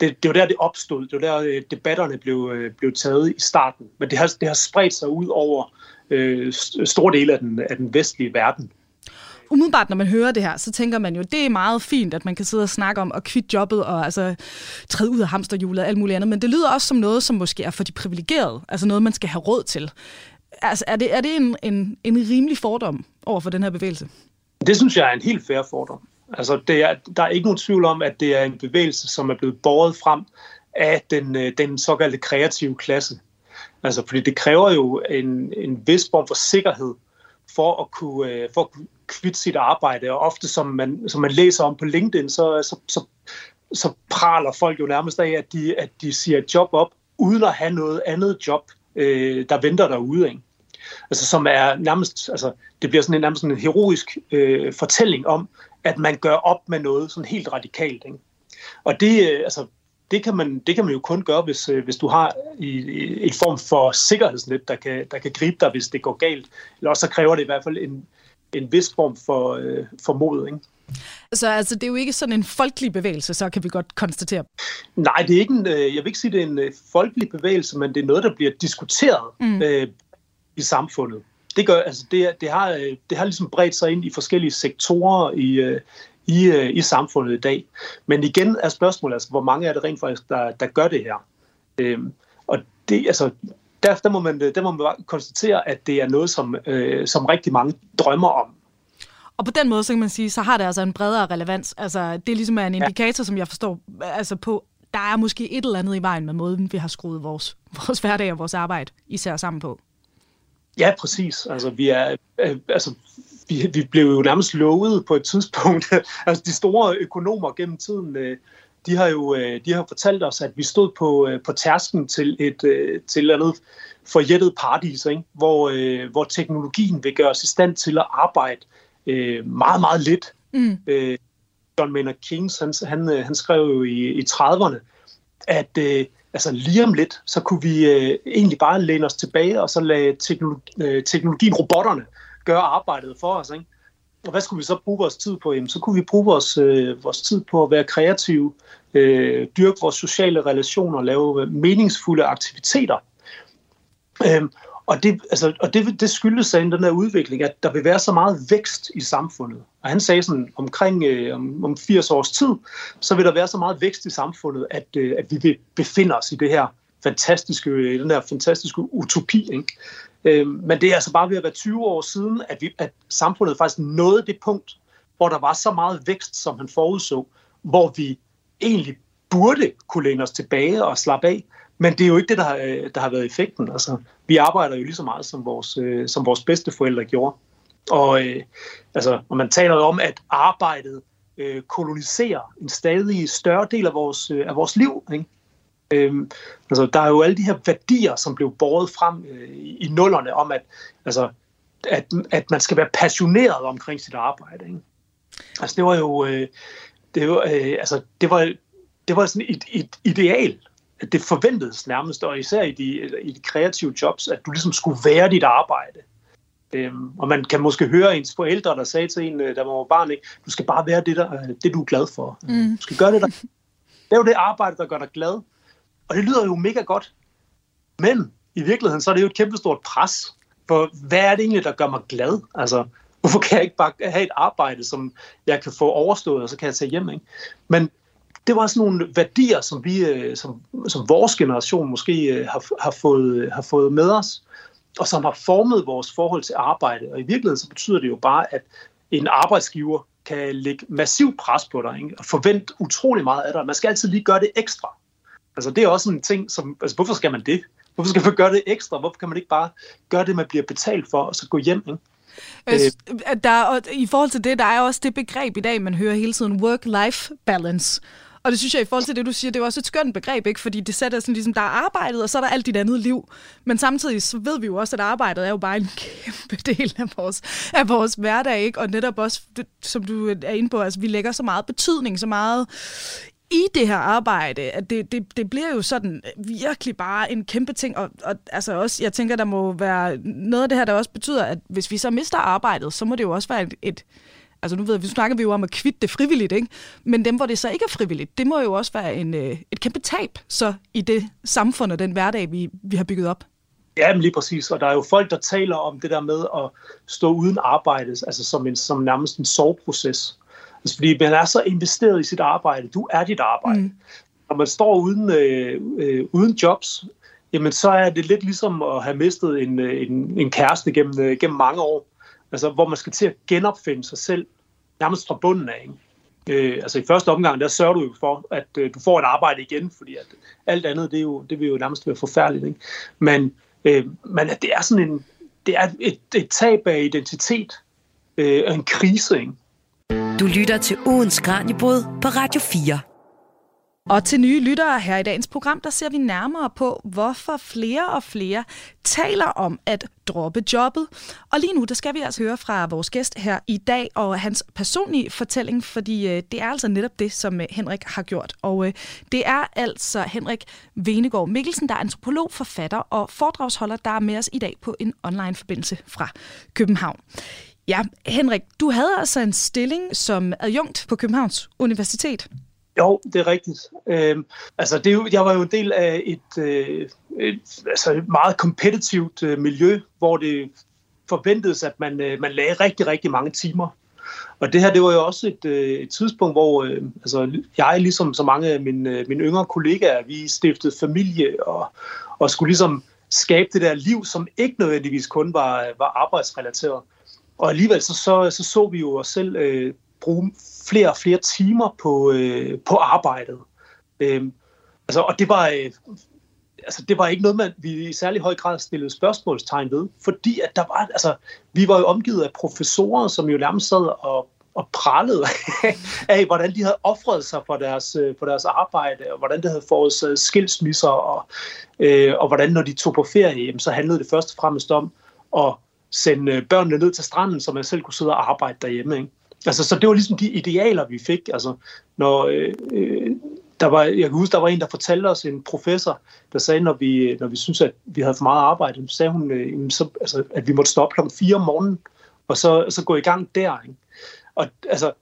det, det var der, det opstod. Det var der, øh, debatterne blev, øh, blev taget i starten. Men det har, det har spredt sig ud over øh, store dele af den, af den vestlige verden umiddelbart, når man hører det her, så tænker man jo, det er meget fint, at man kan sidde og snakke om at kvitte jobbet og altså, træde ud af hamsterhjulet og alt muligt andet, men det lyder også som noget, som måske er for de privilegerede, altså noget, man skal have råd til. Altså, er det, er det en, en, en rimelig fordom over for den her bevægelse? Det synes jeg er en helt fair fordom. Altså, det er, der er ikke nogen tvivl om, at det er en bevægelse, som er blevet båret frem af den, øh, den såkaldte kreative klasse. Altså, fordi det kræver jo en, en vis form for sikkerhed for at kunne, øh, for at kunne kvitte sit arbejde. Og ofte, som man, som man læser om på LinkedIn, så, så, så, så praler folk jo nærmest af, at de, at de siger job op, uden at have noget andet job, øh, der venter derude. Ikke? Altså, som er nærmest, altså, det bliver sådan en, nærmest sådan en heroisk øh, fortælling om, at man gør op med noget sådan helt radikalt. Ikke? Og det, øh, altså, det, kan man, det kan man jo kun gøre, hvis, øh, hvis du har et form for sikkerhedsnet, der kan, der kan gribe dig, hvis det går galt. Eller også så kræver det i hvert fald en, en vis form for, øh, for mod. Ikke? Så altså, det er jo ikke sådan en folkelig bevægelse, så kan vi godt konstatere. Nej, det er ikke en, øh, jeg vil ikke sige, det er en øh, folkelig bevægelse, men det er noget, der bliver diskuteret mm. øh, i samfundet. Det, gør, altså, det, det, har, det har ligesom bredt sig ind i forskellige sektorer i, øh, i, øh, i samfundet i dag. Men igen er spørgsmålet, altså, hvor mange er det rent faktisk, der, der gør det her? Øh, og det, altså, der, der, må man, der må man konstatere, at det er noget, som, øh, som rigtig mange drømmer om. Og på den måde, så kan man sige, så har det altså en bredere relevans. Altså, det er ligesom en indikator, ja. som jeg forstår, altså på, der er måske et eller andet i vejen med måden, vi har skruet vores, vores hverdag og vores arbejde især sammen på. Ja, præcis. Altså, vi er, øh, altså, vi, vi blev jo nærmest lovet på et tidspunkt. altså, de store økonomer gennem tiden, øh, de har jo øh, de har fortalt os, at vi stod på, øh, på tærsken til et, til et andet forjættet paradis, ikke? Hvor, hvor teknologien vil gøre os i stand til at arbejde meget, meget lidt. Mm. John Maynard Keynes, han, han, han skrev jo i, i 30'erne, at øh, altså lige om lidt, så kunne vi øh, egentlig bare læne os tilbage, og så lade teknologi, øh, teknologien, robotterne, gøre arbejdet for os. Ikke? Og hvad skulle vi så bruge vores tid på? Jamen, så kunne vi bruge vores, øh, vores tid på at være kreative, øh, dyrke vores sociale relationer, lave øh, meningsfulde aktiviteter. Øhm, og det, altså, og det, det skyldes sig den der udvikling, at der vil være så meget vækst i samfundet. Og han sagde sådan, omkring øh, om, om 80 års tid, så vil der være så meget vækst i samfundet, at, øh, at vi vil befinde os i det her fantastiske, øh, den her fantastiske utopi. Ikke? Øh, men det er altså bare ved at være 20 år siden, at, vi, at samfundet faktisk nåede det punkt, hvor der var så meget vækst, som han forudså, hvor vi egentlig burde kunne læne os tilbage og slappe af. Men det er jo ikke det, der har, der har været effekten. Altså, vi arbejder jo lige så meget, som vores, øh, som vores bedste forældre gjorde. Og øh, altså, når man taler om, at arbejdet øh, koloniserer en stadig større del af vores, øh, af vores liv, ikke? Øhm, altså, der er jo alle de her værdier, som blev båret frem øh, i, nullerne om, at, altså, at, at man skal være passioneret omkring sit arbejde. Ikke? Altså, det var jo... Øh, det var, øh, altså, det var, det var sådan et, et ideal, at det forventedes nærmest, og især i de, i de kreative jobs, at du ligesom skulle være dit arbejde. Øhm, og man kan måske høre ens forældre, der sagde til en, øh, der var barn, ikke, du skal bare være det, der, øh, det du er glad for. Mm. Du skal gøre det, der... Det er jo det arbejde, der gør dig glad. Og det lyder jo mega godt. Men i virkeligheden, så er det jo et kæmpestort pres. For hvad er det egentlig, der gør mig glad? Altså, hvorfor kan jeg ikke bare have et arbejde, som jeg kan få overstået, og så kan jeg tage hjem? Ikke? Men det var sådan nogle værdier, som vi, øh, som, som vores generation måske øh, har, har, fået, øh, har fået med os, og som har formet vores forhold til arbejde. Og i virkeligheden så betyder det jo bare, at en arbejdsgiver kan lægge massiv pres på dig, ikke? og forvente utrolig meget af dig. Man skal altid lige gøre det ekstra. Altså det er også en ting, som, altså hvorfor skal man det? Hvorfor skal man gøre det ekstra? Hvorfor kan man ikke bare gøre det, man bliver betalt for, og så gå hjem? Ikke? Øh, der, og I forhold til det, der er også det begreb i dag, man hører hele tiden, work-life balance. Og det synes jeg i forhold til det, du siger, det er også et skønt begreb, ikke? fordi det sætter sådan ligesom, der er arbejdet, og så er der alt dit andet liv. Men samtidig så ved vi jo også, at arbejdet er jo bare en kæmpe del af vores, af vores hverdag, ikke? og netop også, som du er inde på, altså vi lægger så meget betydning, så meget i det her arbejde, at det, det, det bliver jo sådan virkelig bare en kæmpe ting, og, og altså også, jeg tænker, der må være noget af det her, der også betyder, at hvis vi så mister arbejdet, så må det jo også være et, et altså nu ved jeg, vi snakker vi jo om at kvitte det frivilligt, ikke? men dem, hvor det så ikke er frivilligt, det må jo også være en, øh, et kæmpe tab så i det samfund og den hverdag, vi, vi har bygget op. Ja, men lige præcis. Og der er jo folk, der taler om det der med at stå uden arbejde, altså som, en, som nærmest en soveproces. Altså, fordi man er så investeret i sit arbejde. Du er dit arbejde. Mm. Når man står uden, øh, øh, uden jobs, jamen så er det lidt ligesom at have mistet en, øh, en, en kæreste gennem, øh, gennem mange år. Altså, hvor man skal til at genopfinde sig selv nærmest fra bunden af. Ikke? Øh, altså i første omgang, der sørger du jo for, at øh, du får et arbejde igen, fordi at alt andet, det, er jo, det vil jo nærmest være forfærdeligt. Ikke? Men, øh, men det er sådan en, det er et, et tab af identitet, øh, en krise, ikke? Du lytter til ugens Kranjebrud på Radio 4. Og til nye lyttere her i dagens program, der ser vi nærmere på, hvorfor flere og flere taler om at droppe jobbet. Og lige nu, der skal vi altså høre fra vores gæst her i dag og hans personlige fortælling, fordi øh, det er altså netop det, som øh, Henrik har gjort. Og øh, det er altså Henrik Venegård Mikkelsen, der er antropolog, forfatter og foredragsholder, der er med os i dag på en online-forbindelse fra København. Ja, Henrik, du havde altså en stilling som adjunkt på Københavns Universitet. Jo, det er rigtigt. Øhm, altså, det jeg var jo en del af et, øh, et, altså et meget kompetitivt øh, miljø, hvor det forventedes, at man, øh, man lagde rigtig, rigtig mange timer. Og det her, det var jo også et, øh, et tidspunkt, hvor øh, altså, jeg, ligesom så mange af mine, øh, mine yngre kollegaer, vi stiftede familie og, og skulle ligesom skabe det der liv, som ikke nødvendigvis kun var, var arbejdsrelateret. Og alligevel så så, så, så vi jo os selv øh, bruge flere og flere timer på, øh, på arbejdet. Øh, altså, og det var, øh, altså, det var ikke noget, man, vi i særlig høj grad stillede spørgsmålstegn ved, fordi at der var, altså, vi var jo omgivet af professorer, som jo nærmest sad og, og prallede af, hvordan de havde offret sig for deres, øh, for deres arbejde, og hvordan det havde fået skilsmisser, og, øh, og hvordan når de tog på ferie, jamen, så handlede det først og fremmest om at sende øh, børnene ned til stranden, så man selv kunne sidde og arbejde derhjemme. Ikke? Altså, så det var ligesom de idealer, vi fik. Altså, når, øh, øh der var, jeg kan huske, der var en, der fortalte os, en professor, der sagde, når vi, øh, når vi synes at vi havde for meget arbejde, så sagde hun, øh, så, altså, at vi måtte stoppe klokken 4 om morgenen, og så, så gå i gang der. Ikke? Og, altså,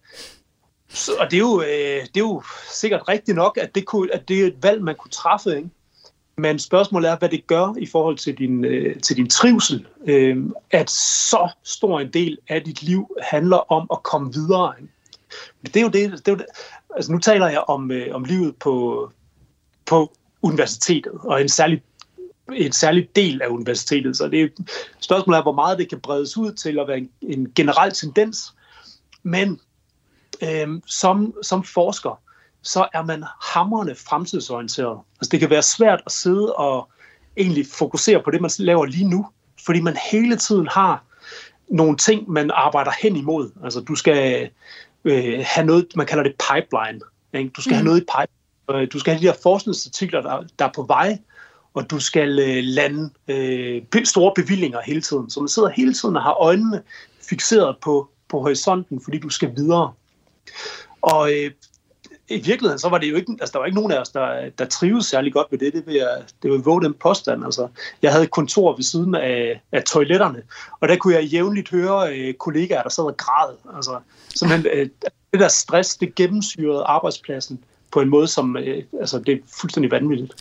så, og det, er jo, øh, det er jo sikkert rigtigt nok, at det, kunne, at det er et valg, man kunne træffe. Ikke? Men spørgsmålet er, hvad det gør i forhold til din, øh, til din trivsel, øh, at så stor en del af dit liv handler om at komme videre. Det er jo det, det, er jo det. Altså, nu taler jeg om, øh, om livet på, på universitetet, og en særlig en særlig del af universitetet. Så det er, spørgsmålet er, hvor meget det kan bredes ud til at være en, en generel tendens. Men øh, som, som forsker, så er man hammerne fremtidsorienteret. Altså det kan være svært at sidde og egentlig fokusere på det, man laver lige nu, fordi man hele tiden har nogle ting, man arbejder hen imod. Altså du skal øh, have noget, man kalder det pipeline. Ikke? Du skal mm. have noget i pipeline. Øh, du skal have de her forskningsartikler, der, der er på vej, og du skal øh, lande øh, store bevillinger hele tiden. Så man sidder hele tiden og har øjnene fixeret på, på horisonten, fordi du skal videre. Og øh, i virkeligheden, så var det jo ikke, altså der var ikke nogen af os, der, der trives særlig godt ved det. Det vil jeg, det vil våge den påstand. Altså, jeg havde et kontor ved siden af, af toiletterne, og der kunne jeg jævnligt høre øh, kollegaer, der sad og græd. Altså, simpelthen, øh, det der stress, det gennemsyrede arbejdspladsen på en måde, som øh, altså, det er fuldstændig vanvittigt.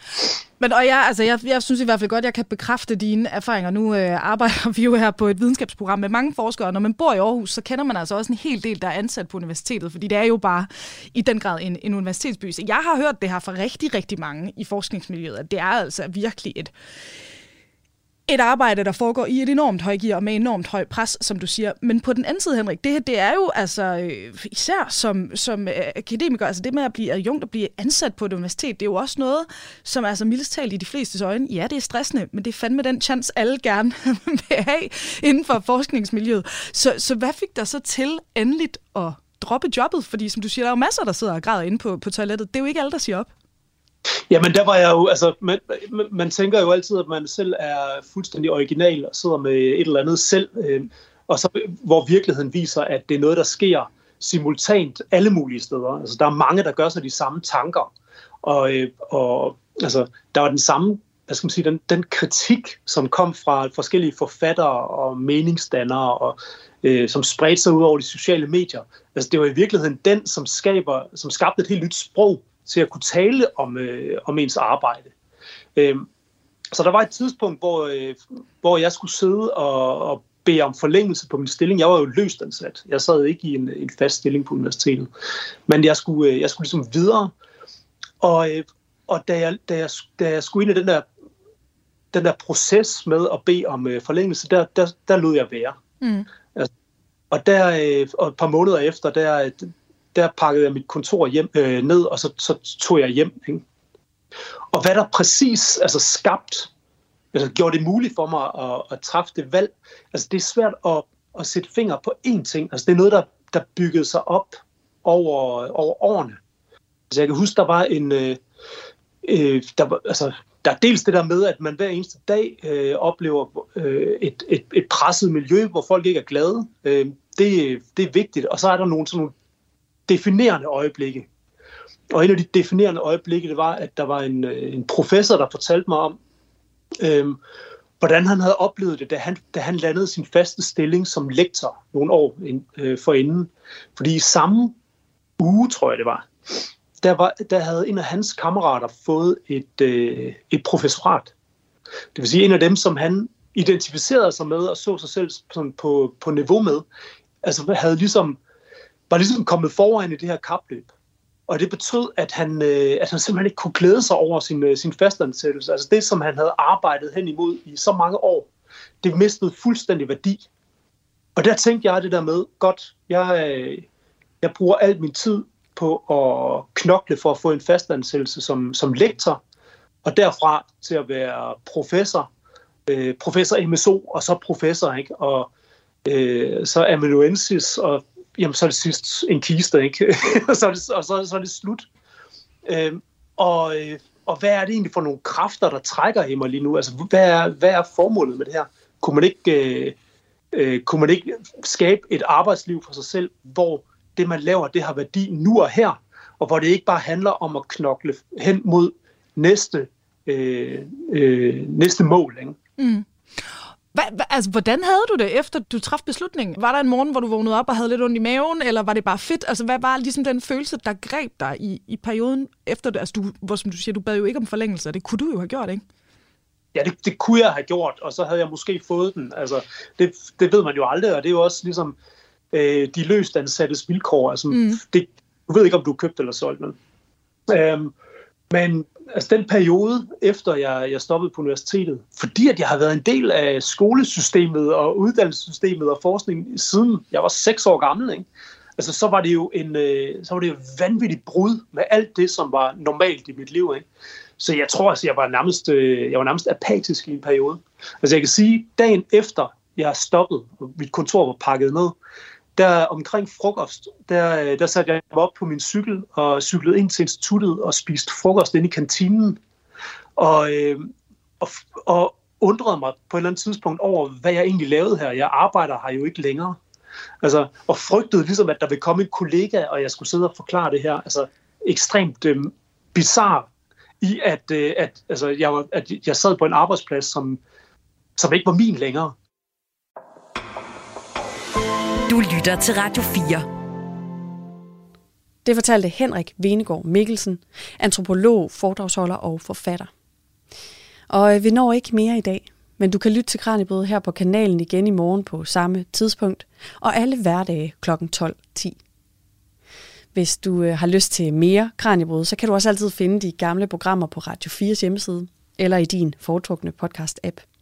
Men og jeg, altså, jeg, jeg synes i hvert fald godt, at jeg kan bekræfte dine erfaringer. Nu øh, arbejder vi jo her på et videnskabsprogram med mange forskere, og når man bor i Aarhus, så kender man altså også en hel del, der er ansat på universitetet, fordi det er jo bare i den grad en, en universitetsby. Så jeg har hørt det her fra rigtig, rigtig mange i forskningsmiljøet, at det er altså virkelig et, et arbejde, der foregår i et enormt høj gear og med enormt højt pres, som du siger. Men på den anden side, Henrik, det her, det er jo altså, øh, især som, som øh, akademiker, altså det med at blive adjunkt og blive ansat på et universitet, det er jo også noget, som altså mildest talt i de fleste øjne, ja, det er stressende, men det er fandme den chance, alle gerne vil have inden for forskningsmiljøet. Så, så hvad fik der så til endeligt at droppe jobbet? Fordi som du siger, der er jo masser, der sidder og græder inde på, på toilettet. Det er jo ikke alle, der siger op. Jamen der var jeg jo, altså man, man tænker jo altid, at man selv er fuldstændig original og sidder med et eller andet selv, øh, og så hvor virkeligheden viser, at det er noget, der sker simultant alle mulige steder. Altså der er mange, der gør sig de samme tanker, og, øh, og altså, der var den samme hvad skal man sige, den, den kritik, som kom fra forskellige forfattere og meningsdannere, og, øh, som spredte sig ud over de sociale medier. Altså, det var i virkeligheden den, som, skaber, som skabte et helt nyt sprog til at kunne tale om, øh, om ens arbejde. Øh, så der var et tidspunkt, hvor, øh, hvor jeg skulle sidde og, og bede om forlængelse på min stilling. Jeg var jo løst ansat. Jeg sad ikke i en, en fast stilling på universitetet. Men jeg skulle, øh, jeg skulle ligesom videre. Og, øh, og da, jeg, da, jeg, da jeg skulle ind i den der, den der proces med at bede om øh, forlængelse, der, der, der lod jeg være. Mm. Altså, og, der, øh, og et par måneder efter, der, der pakkede jeg mit kontor hjem, øh, ned, og så, så tog jeg hjem. Ikke? Og hvad der præcis altså skabt, altså gjorde det muligt for mig at, at træffe det valg, altså det er svært at, at sætte finger på én ting. Altså det er noget, der, der byggede sig op over, over årene. Altså jeg kan huske, der var en... Øh, øh, der, var, altså, der er dels det der med, at man hver eneste dag øh, oplever øh, et, et, et presset miljø, hvor folk ikke er glade. Øh, det, det er vigtigt. Og så er der nogle sådan nogle definerende øjeblikke. Og en af de definerende øjeblikke, det var, at der var en, øh, en professor, der fortalte mig om, øhm, hvordan han havde oplevet det, da han, da han landede sin faste stilling som lektor nogle år ind, øh, forinden. Fordi i samme uge, tror jeg det var, der, var, der havde en af hans kammerater fået et, øh, et professorat. Det vil sige en af dem, som han identificerede sig med og så sig selv sådan på, på niveau med, altså havde ligesom var ligesom kommet foran i det her kapløb. Og det betød, at han, øh, at han simpelthen ikke kunne glæde sig over sin, øh, sin fastansættelse. Altså det, som han havde arbejdet hen imod i så mange år, det mistede fuldstændig værdi. Og der tænkte jeg det der med, godt, jeg, øh, jeg bruger al min tid på at knokle for at få en fastansættelse som, som lektor, og derfra til at være professor, øh, professor MSO, og så professor, ikke? og øh, så amanuensis, og jamen så er det sidst en kiste, ikke? og, så er det, og så, så er det slut. Øhm, øh, og, og hvad er det egentlig for nogle kræfter, der trækker i mig lige nu? Altså, hvad er, hvad er formålet med det her? Kunne man ikke, øh, øh, kunne man ikke skabe et arbejdsliv for sig selv, hvor det, man laver, det har værdi nu og her, og hvor det ikke bare handler om at knokle hen mod næste, øh, øh, næste mål. Ikke? Mm. Hva, altså, hvordan havde du det, efter du traf beslutningen? Var der en morgen, hvor du vågnede op og havde lidt ondt i maven, eller var det bare fedt? Altså, hvad var ligesom den følelse, der greb dig i, i perioden efter det? Altså, du, hvor, som du siger, du bad jo ikke om forlængelse, det kunne du jo have gjort, ikke? Ja, det, det kunne jeg have gjort, og så havde jeg måske fået den. Altså, det, det ved man jo aldrig, og det er jo også ligesom øh, de løst ansattes vilkår. Altså, mm. det, du ved ikke, om du er købt eller solgt, men... Øhm, men altså den periode, efter jeg, jeg stoppede på universitetet, fordi at jeg har været en del af skolesystemet og uddannelsessystemet og forskning siden jeg var seks år gammel, ikke? Altså, så var det jo en øh, så var det jo vanvittigt brud med alt det, som var normalt i mit liv. Ikke? Så jeg tror, at altså, jeg var nærmest, øh, jeg var nærmest apatisk i en periode. Altså jeg kan sige, dagen efter jeg stoppede, og mit kontor var pakket ned, der omkring frokost, der, øh, der satte jeg mig op på min cykel og cyklede ind til instituttet og spiste frokost inde i kantinen. Og, øh, og, og undrede mig på et eller andet tidspunkt over, hvad jeg egentlig lavede her. Jeg arbejder her jo ikke længere. Altså, og frygtede ligesom, at der ville komme en kollega, og jeg skulle sidde og forklare det her. Altså, ekstremt øh, bizarre i, at, øh, at, altså, jeg var, at jeg sad på en arbejdsplads, som, som ikke var min længere. Du lytter til Radio 4. Det fortalte Henrik Venegård Mikkelsen, antropolog, foredragsholder og forfatter. Og øh, vi når ikke mere i dag, men du kan lytte til Kranjebrød her på kanalen igen i morgen på samme tidspunkt, og alle hverdage kl. 12.10. Hvis du øh, har lyst til mere Kranjebrød, så kan du også altid finde de gamle programmer på Radio 4's hjemmeside, eller i din foretrukne podcast-app.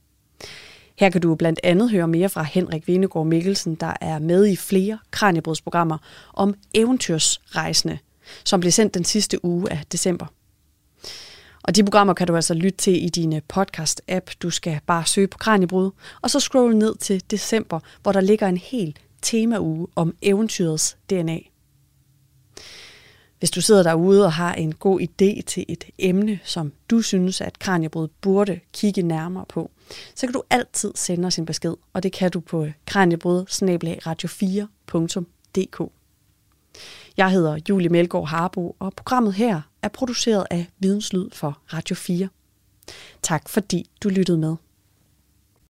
Her kan du blandt andet høre mere fra Henrik Venegård Mikkelsen, der er med i flere Kranjebrudsprogrammer om eventyrsrejsende, som blev sendt den sidste uge af december. Og de programmer kan du altså lytte til i din podcast-app. Du skal bare søge på Kranjebrud, og så scroll ned til december, hvor der ligger en hel temauge om eventyrets DNA. Hvis du sidder derude og har en god idé til et emne, som du synes, at Kranjebrud burde kigge nærmere på, så kan du altid sende os en besked, og det kan du på kranjebrud radio4.dk. Jeg hedder Julie Melgaard Harbo, og programmet her er produceret af Videnslyd for Radio 4. Tak fordi du lyttede med.